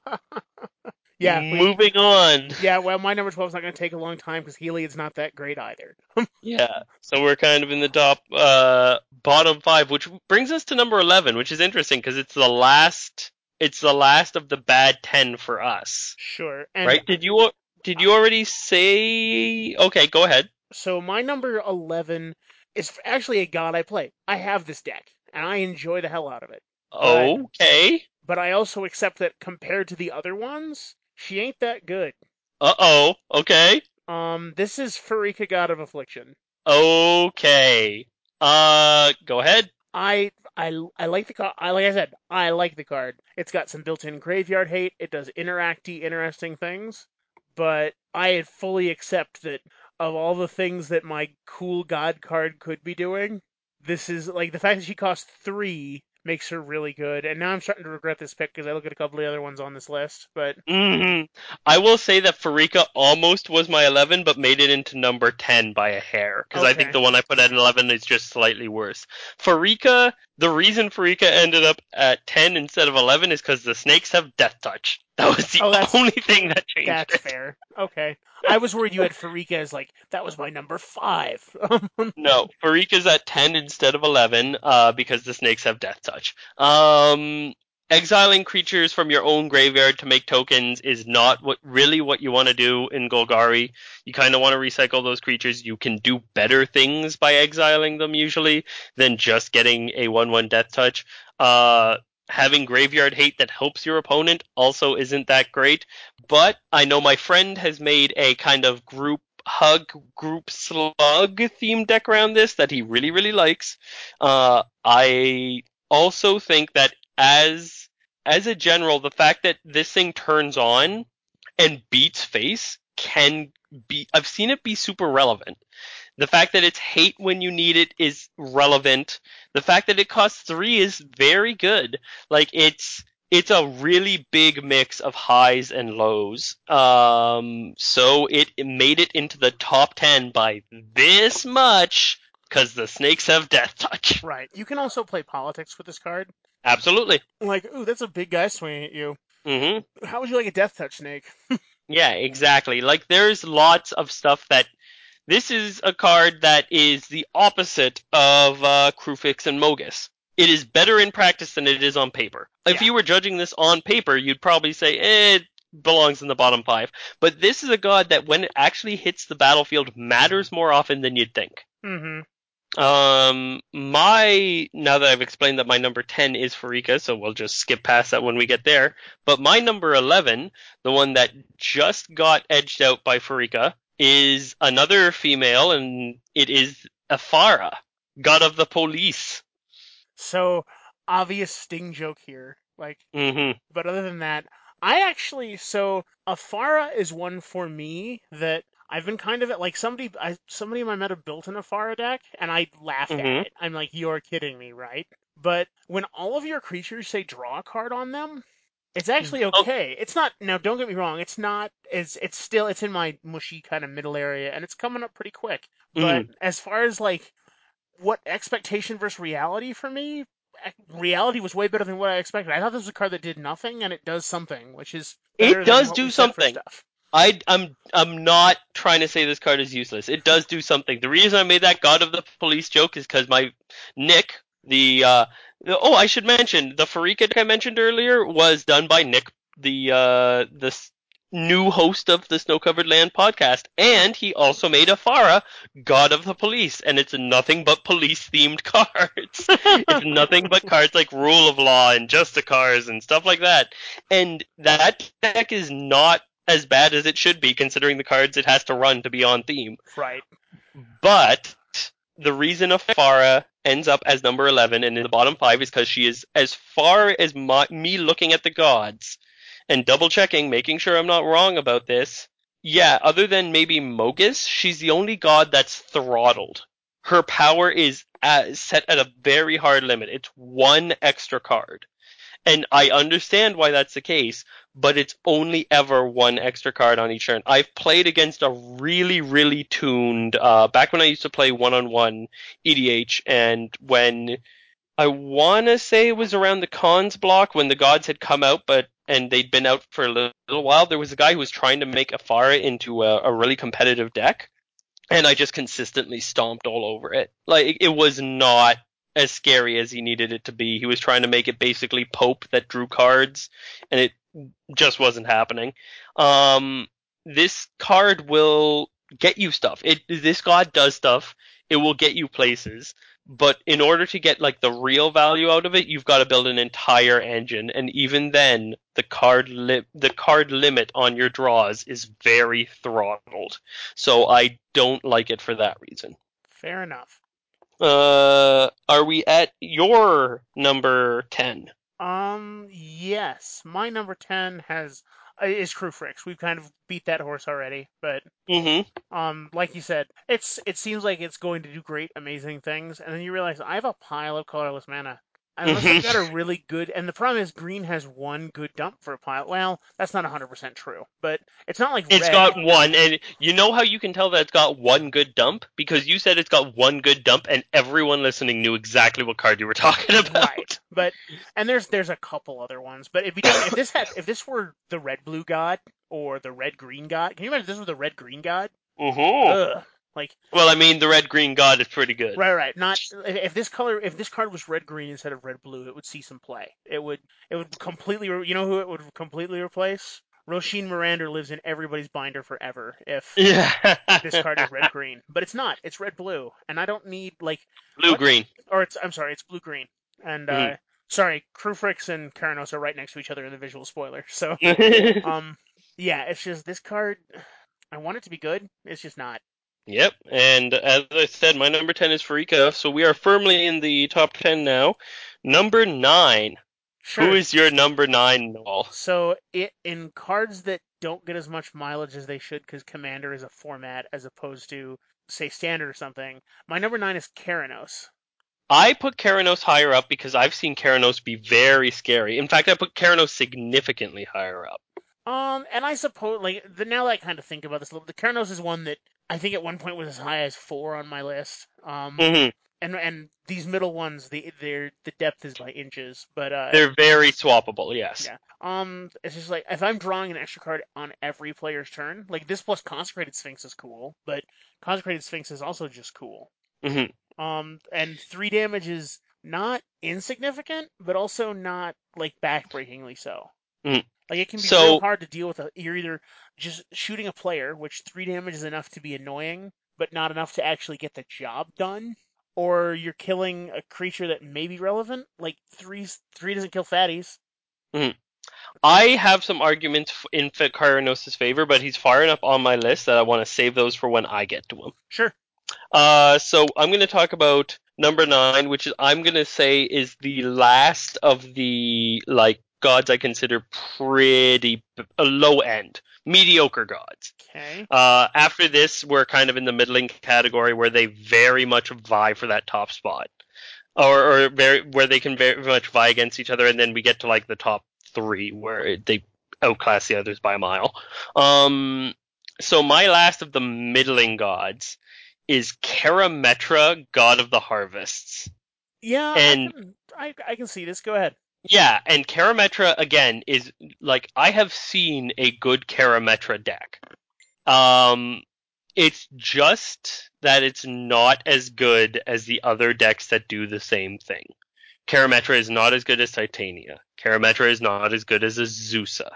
yeah. we- Moving on. yeah, well, my number 12 is not going to take a long time because Heliod is not that great either. Yeah. So we're kind of in the top uh, bottom five, which brings us to number eleven, which is interesting because it's the last. It's the last of the bad ten for us, Sure. And right? Did you did you already say? Okay, go ahead. so my number 11 is actually a god I play. I have this deck, and I enjoy the hell out of it. Okay. But I also accept that compared to the other ones, she ain't that good. Uh oh. Okay. Um, this is Pharika, God of Affliction. Okay. Uh, go ahead. I I I like the card. I like I said, I like the card. It's got some built-in graveyard hate. It does interacty, interesting things. But I fully accept that of all the things that my cool god card could be doing, this is like the fact that she costs three makes her really good. And now I'm starting to regret this pick because I look at a couple of the other ones on this list. But hmm I will say that Pharika almost was my 11, but made it into number 10 by a hair. Because I think the one I put at 11 is just slightly worse. Pharika, the reason Pharika ended up at 10 instead of 11 is because the snakes have death touch. That was the Oh, that's- only thing that changed that's it. fair. Okay. I was worried you had Pharika as like that was my number five. No, Pharika's at 10 instead of 11, uh, because the snakes have death touch. Um, exiling creatures from your own graveyard to make tokens is not what really what you want to do in Golgari. You kind of want to recycle those creatures. You can do better things by exiling them usually than just getting a 1-1 death touch. Uh, having graveyard hate that helps your opponent also isn't that great. But I know my friend has made a kind of group hug group slug themed deck around this that he really really likes. Uh, I also think that as as a general, the fact that this thing turns on and beats face can be I've seen it be super relevant. The fact that it's hate when you need it is relevant. The fact that it costs three is very good. Like it's it's a really big mix of highs and lows. Um, so it, it made it into the top ten by this much because the snakes have death touch. right. You can also play politics with this card. Absolutely. Like, ooh, that's a big guy swinging at you. Mm hmm How would you like a death touch snake? Yeah, exactly. Like there's lots of stuff that this is a card that is the opposite of uh, Kruphix and Mogis. It is better in practice than it is on paper. If Yeah. you were judging this on paper, you'd probably say eh, it belongs in the bottom five. But this is a god that when it actually hits the battlefield matters more often than you'd think. Mm-hmm. Um, my now that I've explained that my number ten is Pharika, so we'll just skip past that when we get there. But my number eleven, the one that just got edged out by Pharika, is another female, and it is Ephara, god of the police. So obvious sting joke here. Like, hmm but other than that, I actually so Ephara is one for me that I've been kind of like somebody I somebody in my meta built an Ephara deck and I laughed Mhm. at it. I'm like, you're kidding me, right? But when all of your creatures say draw a card on them, it's mm. actually Oh. okay. It's not now. Don't get me wrong. It's not. It's it's still. It's in my mushy kind of middle area, and it's coming up pretty quick. But mm. as far as like what expectation versus reality for me, eh, reality was way better than what I expected. I thought this was a card that did nothing, and it does something, which is It does do we said for something. Stuff. I, I'm I'm not trying to say this card is useless. It does do something. The reason I made that God of the Police joke is because my Nick, the uh, the- oh I should mention the Pharika deck I mentioned earlier was done by Nick, the uh, the new host of the Snow Covered Land podcast, and he also made Ephara God of the Police, and it's nothing but police themed cards. it's nothing but cards like Rule of Law and Justicars and stuff like that. And that deck is not as bad as it should be considering the cards it has to run to be on theme. Right. But the reason Ephara ends up as number 11 and in the bottom 5 is because she is as far as my, me looking at the gods and double checking, making sure I'm not wrong about this. Yeah, other than maybe Mogis, she's the only god that's throttled. Her power is at, set at a very hard limit. It's one extra card. And I understand why that's the case, but it's only ever one extra card on each turn. I've played against a really, really tuned, uh, back when I used to play one-on-one EDH, and when I wanna say it was around the cons block when the gods had come out, but and they'd been out for a little, little while. There was a guy who was trying to make Ephara into a, a really competitive deck, and I just consistently stomped all over it. Like it was not as scary as he needed it to be. He was trying to make it basically Pope that drew cards, and it just wasn't happening. Um, this card will get you stuff. It this god does stuff. It will get you places. but in order to get like the real value out of it, you've got to build an entire engine, and even then, the card li- the card limit on your draws is very throttled. So I don't like it for that reason. Fair enough. Uh, are we at your number ten? Um, yes, my number ten has uh, is Kruphix. We've kind of beat that horse already, but Mm-hmm. um, like you said, it's it seems like it's going to do great, amazing things, and then you realize I have a pile of colorless mana. Unless I've got a really good, and the problem is green has one good dump for a pile. Well, that's not 100% true, but it's not like It's red. got one, and you know how you can tell that it's got one good dump because you said it's got one good dump, and everyone listening knew exactly what card you were talking about. Right, but and there's there's a couple other ones, but if we don't, if this had if this were the red blue god or the red green god, can you imagine if this was the red green god? Mm-hmm. Ugh, like Well, I mean, the red green god is pretty good. right, right, not if this color if this card was red green instead of red blue, it would see some play. It would it would completely re- you know who it would completely replace? Roshin Miranda lives in everybody's binder forever if Yeah. this card is red green, but it's not. It's red blue, and I don't need like Blue What? green. or it's I'm sorry, it's blue green. And uh Mhm. sorry, Kruphix and Keranos are right next to each other in the visual spoiler. So um yeah, it's just this card I want it to be good. It's just not. Yep, and as I said, my number 10 is Pharika, so we are firmly in the top 10 now. Number 9. Sure. Who is your number 9, Noel? so it in cards that don't get as much mileage as they should because Commander is a format as opposed to say Standard or something. My number nine is Keranos. I put Keranos higher up because I've seen Keranos be very scary. In fact, I put Keranos significantly higher up. Um, and I suppose like the now that I kind of think about this a little, the Keranos is one that I think at one point was as high as four on my list. Um, hmm and and these middle ones, the their the depth is by inches, but uh, They're very swappable, yes. yeah. Um, it's just like if I'm drawing an extra card on every player's turn, like this plus Consecrated Sphinx is cool, but Consecrated Sphinx is also just cool. Mhm. Um, and three damage is not insignificant, but also not like backbreakingly so. Mhm. Like it can be So- real hard to deal with. A, you're either just shooting a player, which three damage is enough to be annoying, but not enough to actually get the job done, or you're killing a creature that may be relevant. Like three, three doesn't kill fatties. I have some arguments in Fit favor, but he's far enough on my list that I want to save those for when I get to him. Sure. Uh, so I'm going to talk about number nine, which is I'm going to say is the last of the like gods I consider pretty low end, mediocre gods. Okay. Uh, after this, we're kind of in the middling category where they very much vie for that top spot, or, or very where they can very much vie against each other, and then we get to like the top three where they outclass the others by a mile. Um, so my last of the middling gods is Karametra, god of the harvests. Yeah, And- I, can, I I can see this. Go ahead. Yeah, and Karametra again is like I have seen a good Karametra deck. Um it's just that it's not as good as the other decks that do the same thing. Karametra is not as good as Titania. Karametra is not as good as Azusa.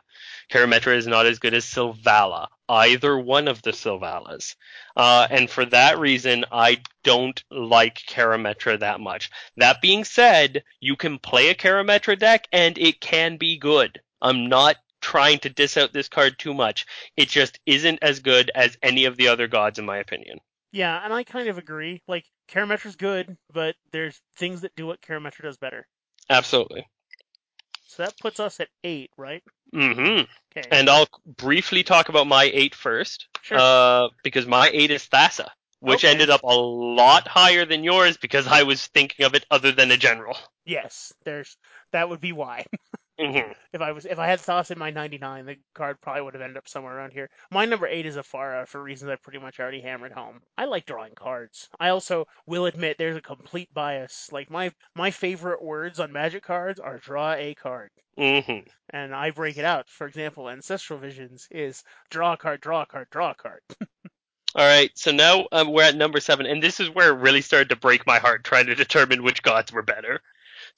Karametra is not as good as Selvala. Either one of the Selvalas. Uh, and for that reason, I don't like Karametra that much. That being said, you can play a Karametra deck and it can be good. I'm not trying to diss out this card too much. It just isn't as good as any of the other gods in my opinion. Yeah, and I kind of agree. Like Karametra's good, but there's things that do what Karametra does better. Absolutely. So that puts us at eight, right? Mm-hmm. Okay. And I'll briefly talk about my eight first, sure. uh, because my eight is Thassa, which Okay. ended up a lot higher than yours because I was thinking of it other than a general. yes, there's that would be why. hmm if I was if I had Thassa in my 99, the card probably would have ended up somewhere around here. My number eight is Ephara for reasons I pretty much already hammered home. I like drawing cards. I also will admit there's a complete bias. Like my my favorite words on Magic cards are draw a card. hmm And I break it out. For example, Ancestral Visions is draw a card, draw a card, draw a card. All right, so now um, we're at number seven, and this is where it really started to break my heart trying to determine which gods were better.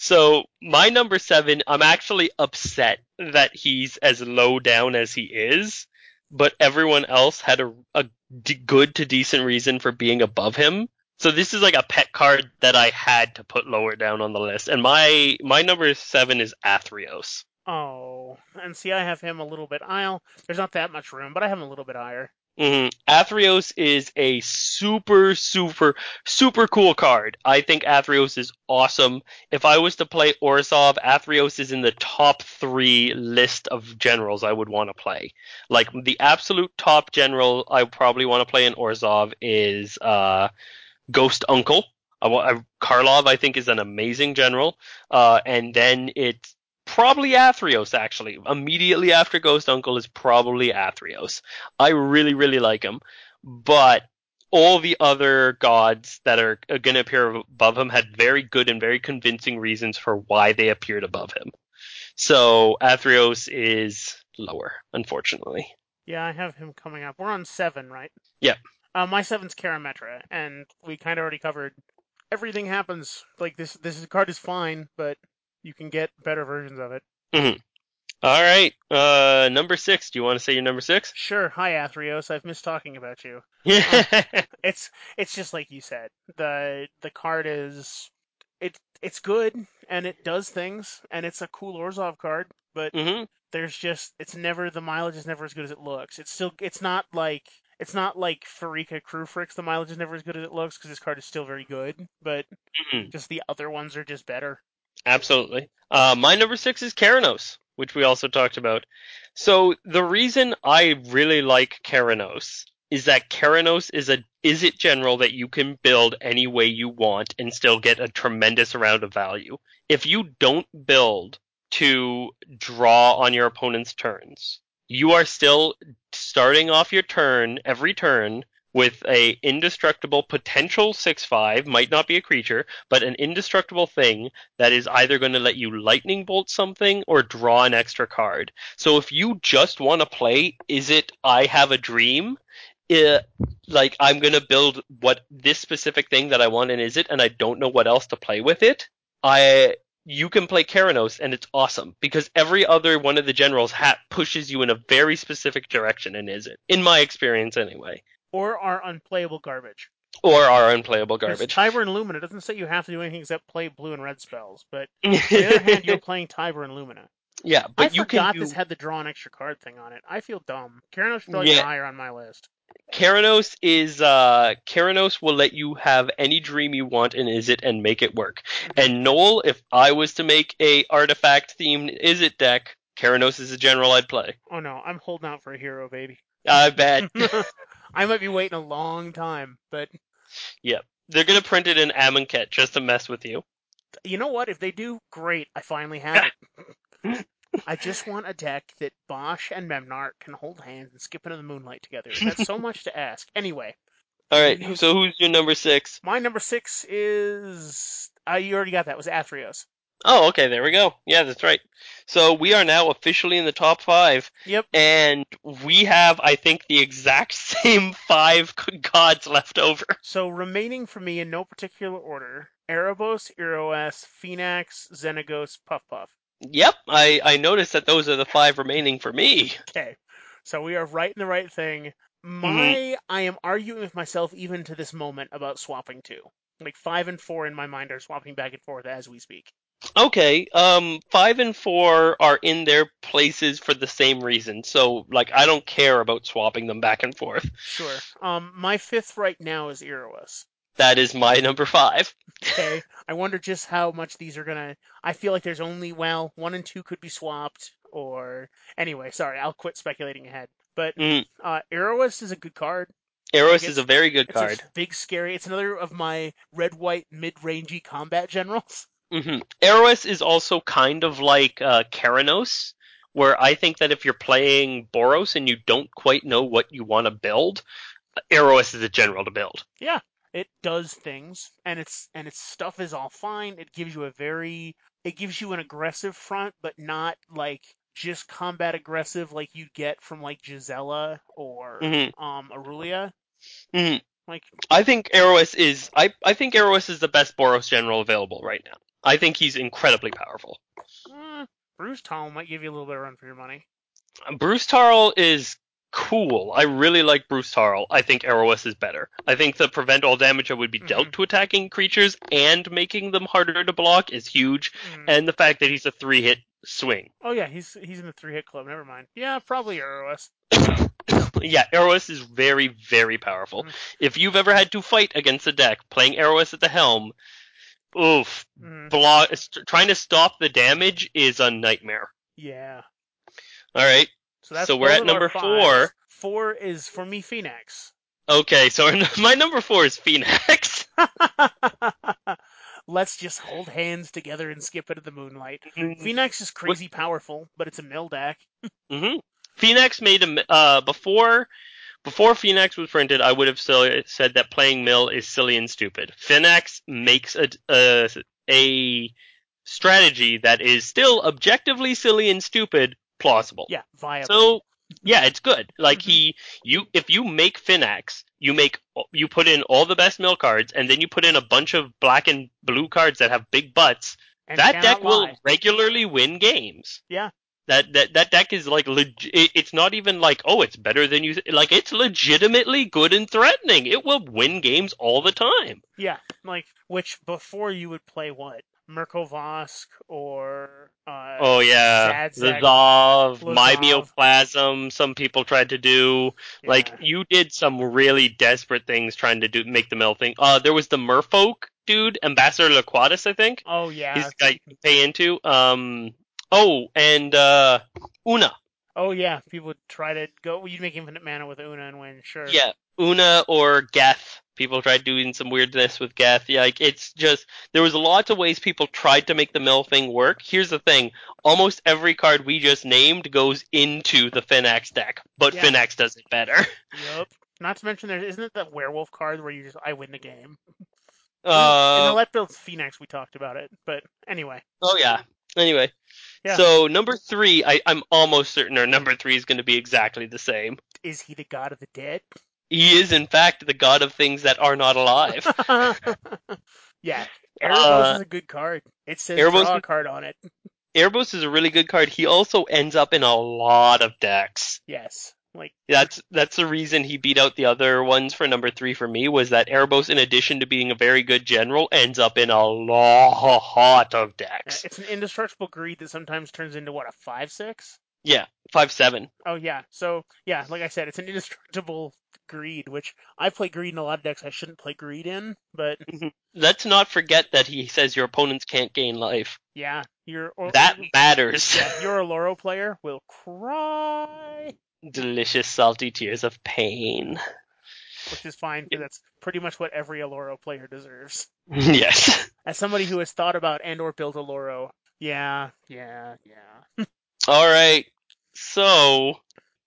So my number seven, I'm actually upset that he's as low down as he is, but everyone else had a, a d- good to decent reason for being above him. So this is like a pet card that I had to put lower down on the list, and my my number seven is Athreos. Oh, and see, I have him a little bit. I'll. There's not that much room, but I have him a little bit higher. Hmm Athreos is a super, super, super cool card. I think Athreos is awesome. If I was to play Orzhov, Athreos is in the top three list of generals I would want to play. Like the absolute top general I probably want to play in Orzhov is uh, Ghost Uncle. I, I, Karlov, I think, is an amazing general. Uh, and then it's probably Athreos, actually. Immediately after Ghost Uncle is probably Athreos. I really, really like him. But all the other gods that are going to appear above him had very good and very convincing reasons for why they appeared above him. So Athreos is lower, unfortunately. Yeah, I have him coming up. We're on seven, right? Yeah. Uh, my seven's Karametra, and we kind of already covered. Everything happens. Like this, this card is fine, but you can get better versions of it. All right, uh, number six. Do you want to say your number six? Sure. Hi, Athreos. I've missed talking about you. Yeah. It's it's just like you said. the The card is it it's good and it does things and it's a cool Orzhov card, but hmm there's just it's never the mileage is never as good as it looks. It's still it's not like it's not like Pharika Kruphix. The mileage is never as good as it looks because this card is still very good, but Mhm. just the other ones are just better. Absolutely. Uh, my number six is Keranos, which we also talked about. So the reason I really like Keranos is that Keranos is a is it general that you can build any way you want and still get a tremendous amount of value. If you don't build to draw on your opponent's turns, you are still starting off your turn every turn with a indestructible potential 6-5 might not be a creature but an indestructible thing that is either going to let you lightning bolt something or draw an extra card. So if you just want to play, is it I have a dream? It, like I'm going to build what this specific thing that I want and is it, and I don't know what else to play with it. I you can play Keranos and it's awesome because every other one of the generals hat pushes you in a very specific direction and is it in my experience anyway Or are unplayable garbage. or are unplayable garbage. Tibor and Lumia doesn't say you have to do anything except play blue and red spells, but on the other hand, you're playing Tibor and Lumia. yeah, I but you forgot can do this had the draw an extra card thing on it. I feel dumb. Keranos should probably be Yeah. higher on my list. Keranos is uh Keranos will let you have any dream you want in Izzet and make it work. And Noel, if I was to make a artifact themed Izzet deck, Keranos is a general I'd play. Oh no, I'm holding out for a hero, baby. I bet. I might be waiting a long time, but yeah, They're gonna print it in Amonkhet just to mess with you. you know what? If they do, great. I finally have it. I just want a deck that Bosch and Memnarch can hold hands and skip into the moonlight together. That's so much to ask. Anyway, Alright, so who's your number six? my number six is. Uh, you already got that. Was Athreos. Oh, okay, there we go. Yeah, that's right. So we are now officially in the top five, Yep. and we have, I think, the exact same five gods left over. So remaining for me in no particular order: Erebos, Iroas, Phenax, Xenagos, Puff Puff. Yep, I, I noticed that those are the five remaining for me. Okay, so we are right in the right thing. Mm-hmm. My, I am arguing with myself even to this moment about swapping two. Like five and four in my mind are swapping back and forth as we speak. Okay, um, five and four are in their places for the same reason. So, like, I don't care about swapping them back and forth. Sure. Um, my fifth right now is Iroas. That is my number five. Okay. I wonder just how much these are gonna. I feel like there's only well, one and two could be swapped, or anyway. Sorry, I'll quit speculating ahead. But Mm, uh, Iroas is a good card. Iroas Like, is a very good It's card. a big, scary. It's another of my red-white mid-rangey combat generals. Iroas is also kind of like uh, Keranos, where I think that if you're playing Boros and you don't quite know what you want to build, Iroas is a general to build. Yeah, it does things, and its and its stuff is all fine. It gives you a very, it gives you an aggressive front, but not like just combat aggressive like you'd get from like Gisela or Mhm. um Aurelia. Mhm. Like I think Iroas is I, I think Iroas is the best Boros general available right now. I think he's incredibly powerful. eh, Bruse Tarl might give you a little bit of run for your money. Bruse Tarl is cool. I really like Bruse Tarl. I think Iroas is better. I think the prevent all damage that would be dealt Mhm. to attacking creatures and making them harder to block is huge, Mm. and the fact that he's a three hit swing. Oh yeah, he's he's in the three hit club. Never mind. Yeah, probably Iroas. yeah, Iroas is very, very powerful. Mhm. If you've ever had to fight against a deck playing Iroas at the helm, oof, Mm. block, trying to stop the damage is a nightmare. Yeah. All right. So that's So we're at number four. Four is for me Phenax. Okay, so my number four is Phenax. Let's just hold hands together and skip into the moonlight. Mm-hmm. Phenax is crazy powerful, but it's a mill deck. hmm Phenax made a uh before before Phenax was printed. I would have said that playing Mill is silly and stupid. Phenax makes a a, a strategy that is still objectively silly and stupid plausible. Yeah, viable. So yeah, it's good. Like Mhm. he, you, if you make Phenax, you make, you put in all the best mill cards, and then you put in a bunch of black and blue cards that have big butts. And that deck will regularly win games. Yeah. That that that deck is like leg- it's not even like oh it's better than you th-. like it's legitimately good and threatening. It will win games all the time. Yeah, like which before you would play what? Mirko or uh Oh yeah, Zadzak, Zazov, my Lazov. Neoplasm. Some people tried to do. Like you did some really desperate things trying to do make the mill thing. Uh, there was the Merfolk dude, Ambassador Laquatus, I think. Oh yeah. He's a guy you can pay into. Um, oh, and uh, Oona. Oh yeah. People try to go you'd make infinite mana with Oona and win, sure. Yeah, Oona or Geth. People tried doing some weirdness with Geth. Yeah, like it's just there was lots of ways people tried to make the mill thing work. Here's the thing: almost every card we just named goes into the Phenax deck, but Yeah. Phenax does it better. Yep. Not to mention there isn't it that werewolf card where you just I win the game. Uh, in the Let Build Phenax we talked about it. But anyway. oh yeah. Anyway, Yeah. so number three, I, I'm almost certain our number three is going to be exactly the same. Is he the god of the dead? He is, in fact, the god of things that are not alive. yeah. Erebos Uh, is a good card. It says Erebos draw a card on it. Erebos is a really good card. He also ends up in a lot of decks. Yes. Like That's that's the reason he beat out the other ones for number three for me was that Erebos, in addition to being a very good general, ends up in a lot of decks. it's an indestructible greed that sometimes turns into what a five six. Yeah, five seven. Oh yeah. So yeah, like I said, it's an indestructible greed, which I play greed in a lot of decks I shouldn't play greed in, but mm-hmm. Let's not forget that he says your opponents can't gain life. yeah, your or, That matters. yeah, your Oloro player will cry, Delicious salty tears of pain. which is fine because that's pretty much what every Oloro player deserves. yes. As somebody who has thought about and or built Oloro, yeah, yeah, yeah. All right. So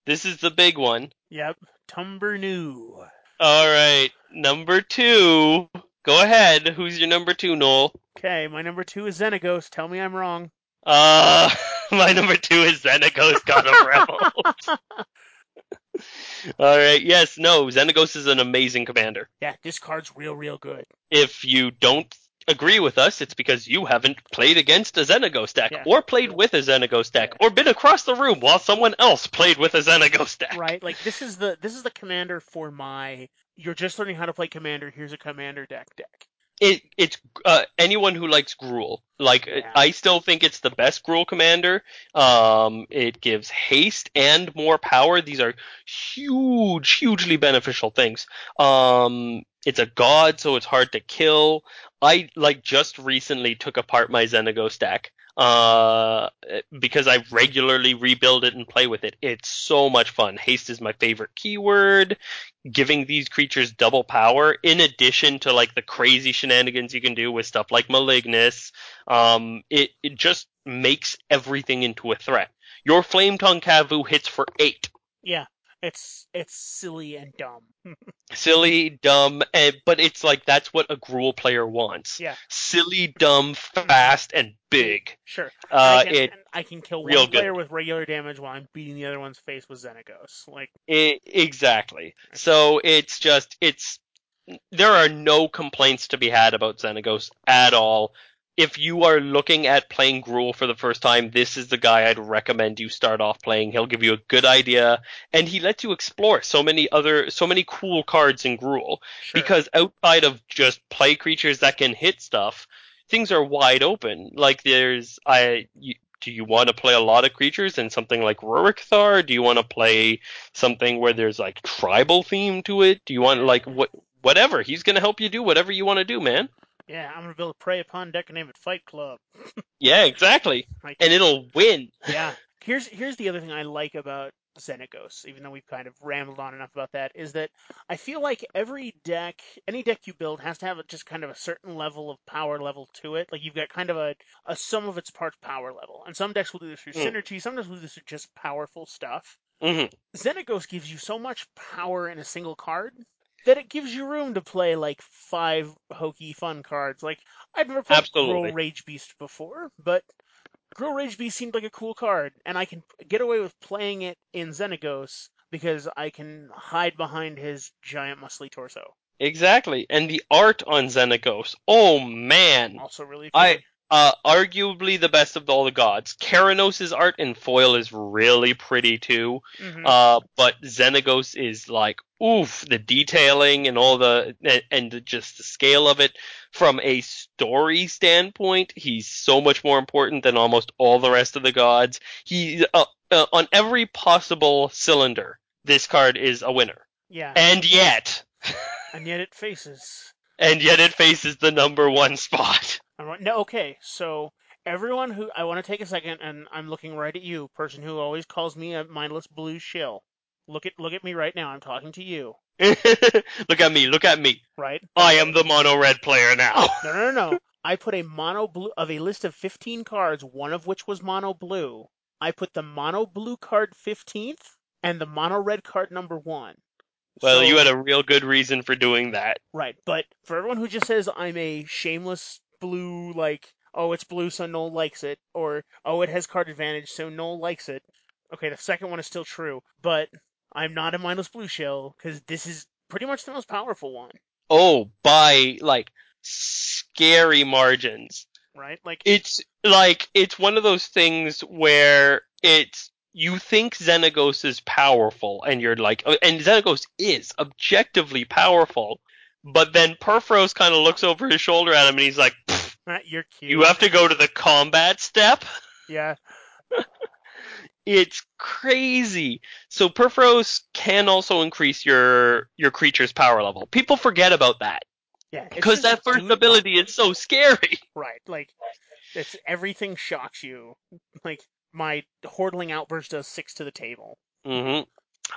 this is the big one. Yep. Tumber new. All right, number two. Go ahead. Who's your number two, Noel? Okay, my number two is Xenagos. Tell me I'm wrong. Uh, my number two is Xenagos, God of Rebels. All right. Yes. No. Xenagos is an amazing commander. Yeah, this card's real, real good. If you don't agree with us, it's because you haven't played against a Xenagos deck, Yeah. or played with a Xenagos deck, or been across the room while someone else played with a Xenagos deck. Right? Like this is the this is the commander for my you're just learning how to play commander, here's a commander deck deck. It it's uh, anyone who likes Gruul. Like Yeah. I still think it's the best Gruul commander. Um, it gives haste and more power. These are huge, hugely beneficial things. Um, it's a god, so it's hard to kill. I like just recently took apart my Xenagos deck. Uh, because I regularly rebuild it and play with it. It's so much fun. Haste is my favorite keyword giving these creatures double power in addition to like the crazy shenanigans you can do with stuff like malignus. Um it, it just makes everything into a threat. Your Flametongue Kavu hits for eight. Yeah. It's it's silly and dumb. silly dumb and, but it's like that's what a Gruul player wants Yeah. silly dumb fast and big Sure. uh I can, it, I can kill one player good. with regular damage while I'm beating the other one's face with Xenagos. Like it exactly so it's just it's there are no complaints to be had about xenagos at all if you are looking at playing Gruul for the first time, this is the guy I'd recommend you start off playing. He'll give you a good idea, and he lets you explore so many other, so many cool cards in Gruul. Sure. Because outside of just play creatures that can hit stuff, things are wide open. Like there's, I, you, do you want to play a lot of creatures in something like Ruric Thar? Do you want to play something where there's like tribal theme to it? Do you want like what? Whatever. He's gonna help you do whatever you want to do, man. Yeah, I'm gonna build a prey upon deck and name it Fight Club. Yeah, exactly. Like, And it'll win. yeah. Here's here's the other thing I like about Xenagos, even though we've kind of rambled on enough about that, is that I feel like every deck, any deck you build, has to have just kind of a certain level of power level to it. Like you've got kind of a, a sum of its parts power level, and some decks will do this through Mm. synergy, some decks will do this through just powerful stuff. hmm Xenagos gives you so much power in a single card that it gives you room to play like five hokey fun cards. Like I've never played Absolutely. Gruul Ragebeast before, but Gruul Ragebeast seemed like a cool card, and I can get away with playing it in Xenagos because I can hide behind his giant muscly torso. Exactly. And the art on Xenagos. Oh man. Also really I- pretty. Uh, arguably the best of all the gods. Keranos' art in foil is really pretty too. Mhm. Uh, but Xenagos is like, oof, the detailing and all the, and, and just the scale of it. From a story standpoint, he's so much more important than almost all the rest of the gods. He, uh, uh, on every possible cylinder, this card is a winner. yeah, And yet, and yet it faces. and yet it faces the number one spot. I'm right- No, okay, so everyone who I want to take a second, and I'm looking right at you, person who always calls me a mindless blue shill. Look at look at me right now. I'm talking to you, look at me, look at me. right? I am the mono red player now. No, no, no, no. I put a mono blue of a list of 15 cards, one of which was mono blue. I put the mono blue card 15th and the mono red card number one. Well, So- you had a real good reason for doing that. right, but for everyone who just says I'm a shameless blue, like oh it's blue so Noel likes it, or oh it has card advantage so Noel likes it. Okay, the second one is still true, but I'm not a mindless blue shell because this is pretty much the most powerful one, Oh, by like scary margins. right? Like It's like it's one of those things where it's you think Xenagos is powerful, and you're like, oh, and Xenagos is objectively powerful, but then Purphoros kind of looks over his shoulder at him, and he's like, "Pfft, you're cute. "You have to go to the combat step." yeah. It's crazy. So Purphoros can also increase your your creature's power level. People forget about that Yeah, because that first ability is so scary. Right, like it's everything shocks you. Like my Hordeling Outburst does six to the table. hmm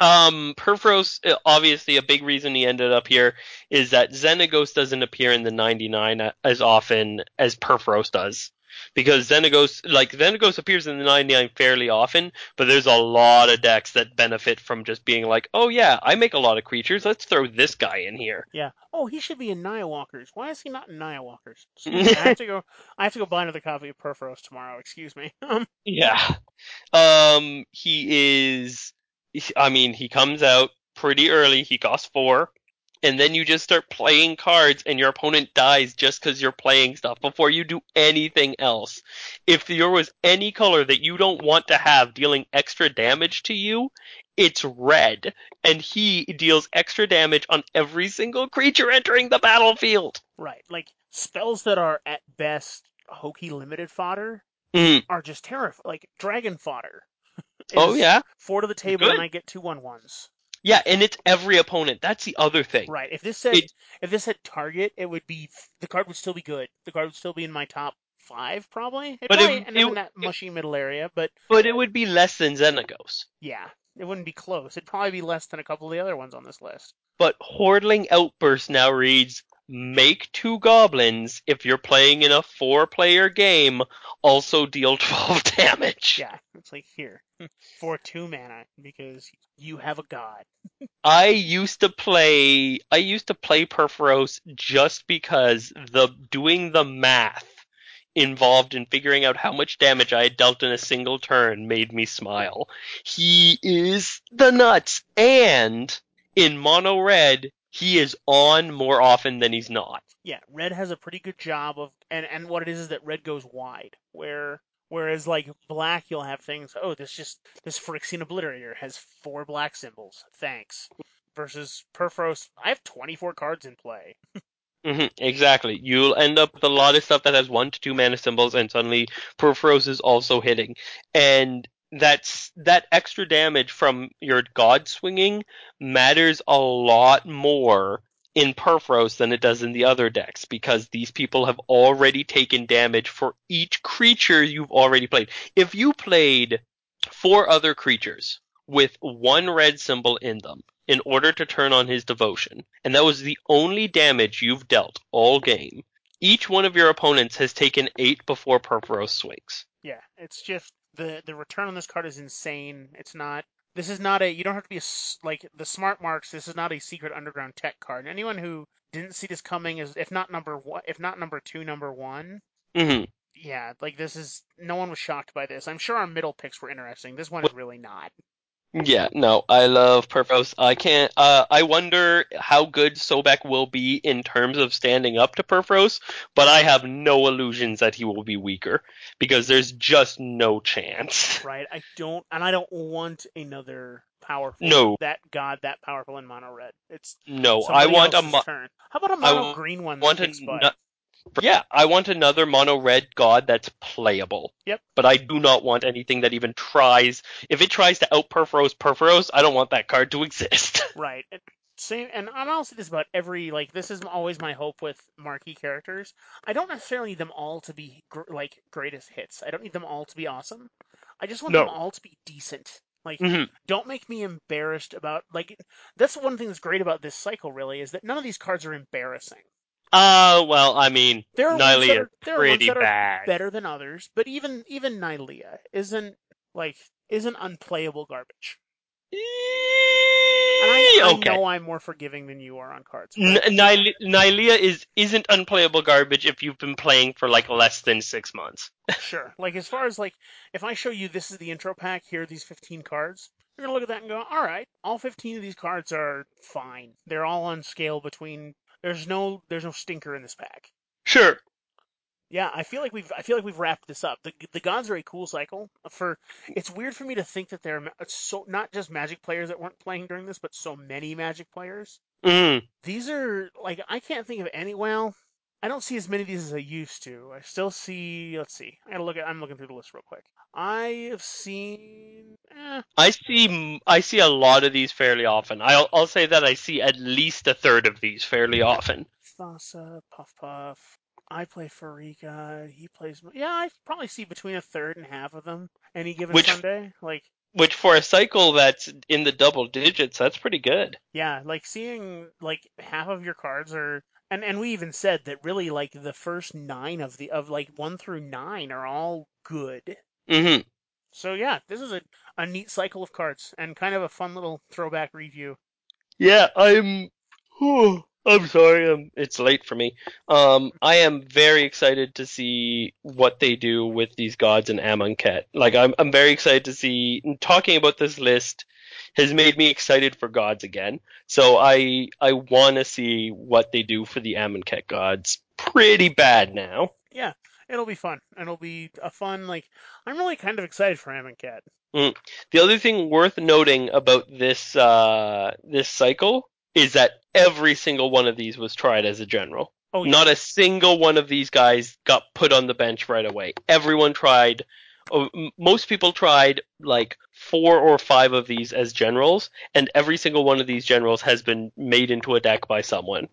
Um, Purphoros, uh, obviously, a big reason he ended up here is that Xenagos doesn't appear in the 99 as often as Purphoros does. Because Xenagos, like, Xenagos appears in the 99 fairly often, but there's a lot of decks that benefit from just being like, oh yeah, I make a lot of creatures, let's throw this guy in here. Yeah. Oh, he should be in Naya Walkers. Why is he not in Naya Walkers? I have to go. I have to go buy another copy of Purphoros tomorrow. Excuse me. Yeah. Um, he is, I mean, he comes out pretty early. He costs four. And then you just start playing cards and your opponent dies just because you're playing stuff before you do anything else. If there was any color that you don't want to have dealing extra damage to you, it's red. And he deals extra damage on every single creature entering the battlefield. Right. Like spells that are at best hokey limited fodder Mhm. are just terrifying. Like dragon fodder. Oh yeah? Four to the table Good. and I get two one ones. Yeah, and it's every opponent. That's the other thing. Right. If this said It- if this said target, it would be the card would still be good. The card would still be in my top five probably. It But it- probably end it- in that mushy middle area, but But it would be less than Xenagos. yeah, it wouldn't be close. It'd probably be less than a couple of the other ones on this list. But Hordeling Outburst now reads Make two goblins if you're playing in a four player game, also deal 12 damage. Yeah, it's like here for two mana because you have a god. I used to play I used to play Purphoros just because the doing the math involved in figuring out how much damage I had dealt in a single turn made me smile. He is the nuts and in mono red he is on more often than he's not. Yeah, red has a pretty good job of, and and what it is is that red goes wide, where whereas like black you'll have things. Oh, this just this Phyrexian Obliterator has four black symbols. Thanks. Versus Purphoros, I have 24 cards in play. hmm exactly. You'll end up with a lot of stuff that has one to two mana symbols, and suddenly Purphoros is also hitting. And that's that extra damage from your god swinging matters a lot more in Purphoros than it does in the other decks because these people have already taken damage for each creature you've already played. If you played four other creatures with one red symbol in them in order to turn on his devotion, and that was the only damage you've dealt all game, each one of your opponents has taken eight before Purphoros swings. Yeah, it's just the the return on this card is insane. It's not. This is not a. You don't have to be a like the smart marks. This is not a secret underground tech card. Anyone who didn't see this coming is, if not number one, if not number two, number one. hmm Yeah, like this is. No one was shocked by this. I'm sure our middle picks were interesting. This one is really not. Yeah, no, I love Purphoros. I can't. Uh, I wonder how good Sobek will be in terms of standing up to Purphoros, but I have no illusions that he will be weaker because there's just no chance. Right? I don't, and I don't want another powerful. No. That god that powerful in mono red. It's No, I want a mo- turn. How about a mono green one? want that a kicks butt? no- yeah, I want another mono red god that's playable. Yep. But I do not want anything that even tries. If it tries to out Purphoros Purphoros, I don't want that card to exist. Right. And same, and I'm also this about every like this is always my hope with marquee characters. I don't necessarily need them all to be gr- like greatest hits. I don't need them all to be awesome. I just want No. them all to be decent. Like, hmm don't make me embarrassed about like. That's one thing that's great about this cycle. Really, is that none of these cards are embarrassing. Uh, well, I mean, There are ones that Nylea are, is there are ones pretty that are bad. better than others, but even even Nylea isn't like isn't unplayable garbage. I, I okay. know I'm more forgiving than you are on cards. N- Nyle- Nylea is isn't unplayable garbage if you've been playing for like less than six months. Sure. Like as far as like if I show you this is the intro pack, here are these 15 cards, you're gonna look at that and go, all right, all 15 of these cards are fine. They're all on scale between. There's no there's no stinker in this pack. Sure. Yeah, I feel like we've I feel like we've wrapped this up. The the gods are a cool cycle. For it's weird for me to think that there are so not just Magic players that weren't playing during this, but so many Magic players. Mm. These are like I can't think of any. Well, I don't see as many of these as I used to. I still see. Let's see. I gotta look at. I'm looking through the list real quick. I have seen. Eh, I see I see a lot of these fairly often. I'll I'll say that I see at least a third of these fairly often. Thassa, Puff Puff. I play Pharika. He plays. Yeah, I probably see between a third and half of them any given Which- Sunday. Like, Which for a cycle that's in the double digits, that's pretty good. yeah, like seeing like half of your cards are. And and we even said that really like the first nine of the of like one through nine are all good. hmm So yeah, this is a, a neat cycle of cards and kind of a fun little throwback review. Yeah, I'm. I'm sorry. Um, it's late for me. Um, I am very excited to see what they do with these gods in Amonkhet. Like, I'm I'm very excited to see. Talking about this list has made me excited for gods again. So I I want to see what they do for the Amonkhet gods. Pretty bad now. Yeah, it'll be fun. It'll be a fun like I'm really kind of excited for Amonkhet. The other thing worth noting about this uh, this cycle is that every single one of these was tried as a general. Oh yeah. Not a single one of these guys got put on the bench right away. Everyone tried. Oh, Most people tried like four or five of these as generals, and every single one of these generals has been made into a deck by someone.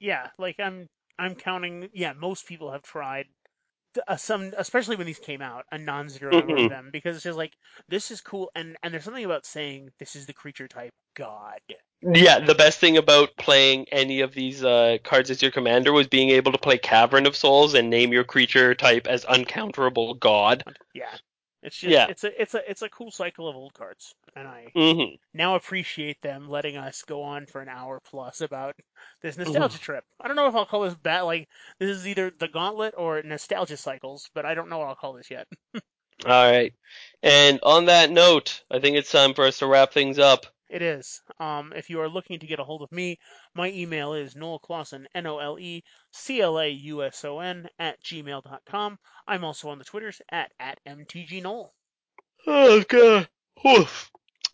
yeah, like I'm I'm counting. Yeah, most people have tried uh, some, especially when these came out, a non-zero number Mhm. of them because it's just like this is cool, and and there's something about saying this is the creature type god. Yeah, the best thing about playing any of these uh, cards as your commander was being able to play Cavern of Souls and name your creature type as uncounterable god. Yeah, it's just Yeah. it's a it's a it's a cool cycle of old cards, and I hmm now appreciate them letting us go on for an hour plus about this Mm-hmm. nostalgia trip. I don't know if I'll call this bat like this is either the gauntlet or nostalgia cycles, but I don't know what I'll call this yet. All right. And on that note, I think it's time for us to wrap things up. It is. Um, if you are looking to get a hold of me, my email is Noel Clauson, N O L E C L A U S O N, at gmail.com. I'm also on the Twitters at, at MTGNoel. Oh god.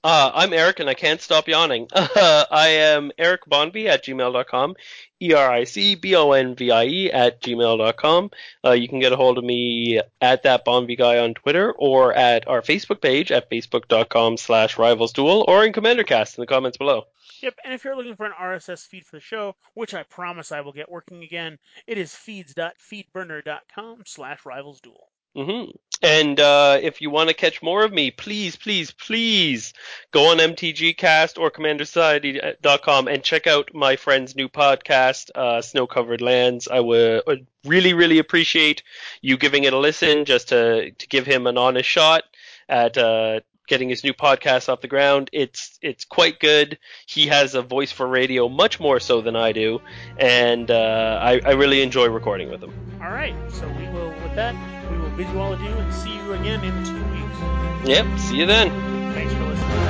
Uh, I'm Eric and I can't stop yawning. Uh, I am Eric Bonvie at gmail.com, E-R-I-C-B-O-N-V-I-E at gmail.com. Uh, you can get a hold of me at that Bonvie guy on Twitter or at our Facebook page at facebook.com slash rivalsduel or in CommanderCast in the comments below. Yep, and if you're looking for an RSS feed for the show, which I promise I will get working again, it is feeds.feedburner.com slash rivalsduel. Mm-hmm. And uh, if you want to catch more of me, please, please, please go on MTGcast or CommanderSociety.com and check out my friend's new podcast, uh, Snow Covered Lands. I would, would really, really appreciate you giving it a listen just to, to give him an honest shot at uh, getting his new podcast off the ground. It's it's quite good. He has a voice for radio much more so than I do, and uh, I, I really enjoy recording with him. All right, so we will, with that, we bid you all adieu and see you again in two weeks. Yep, see you then. Thanks for listening.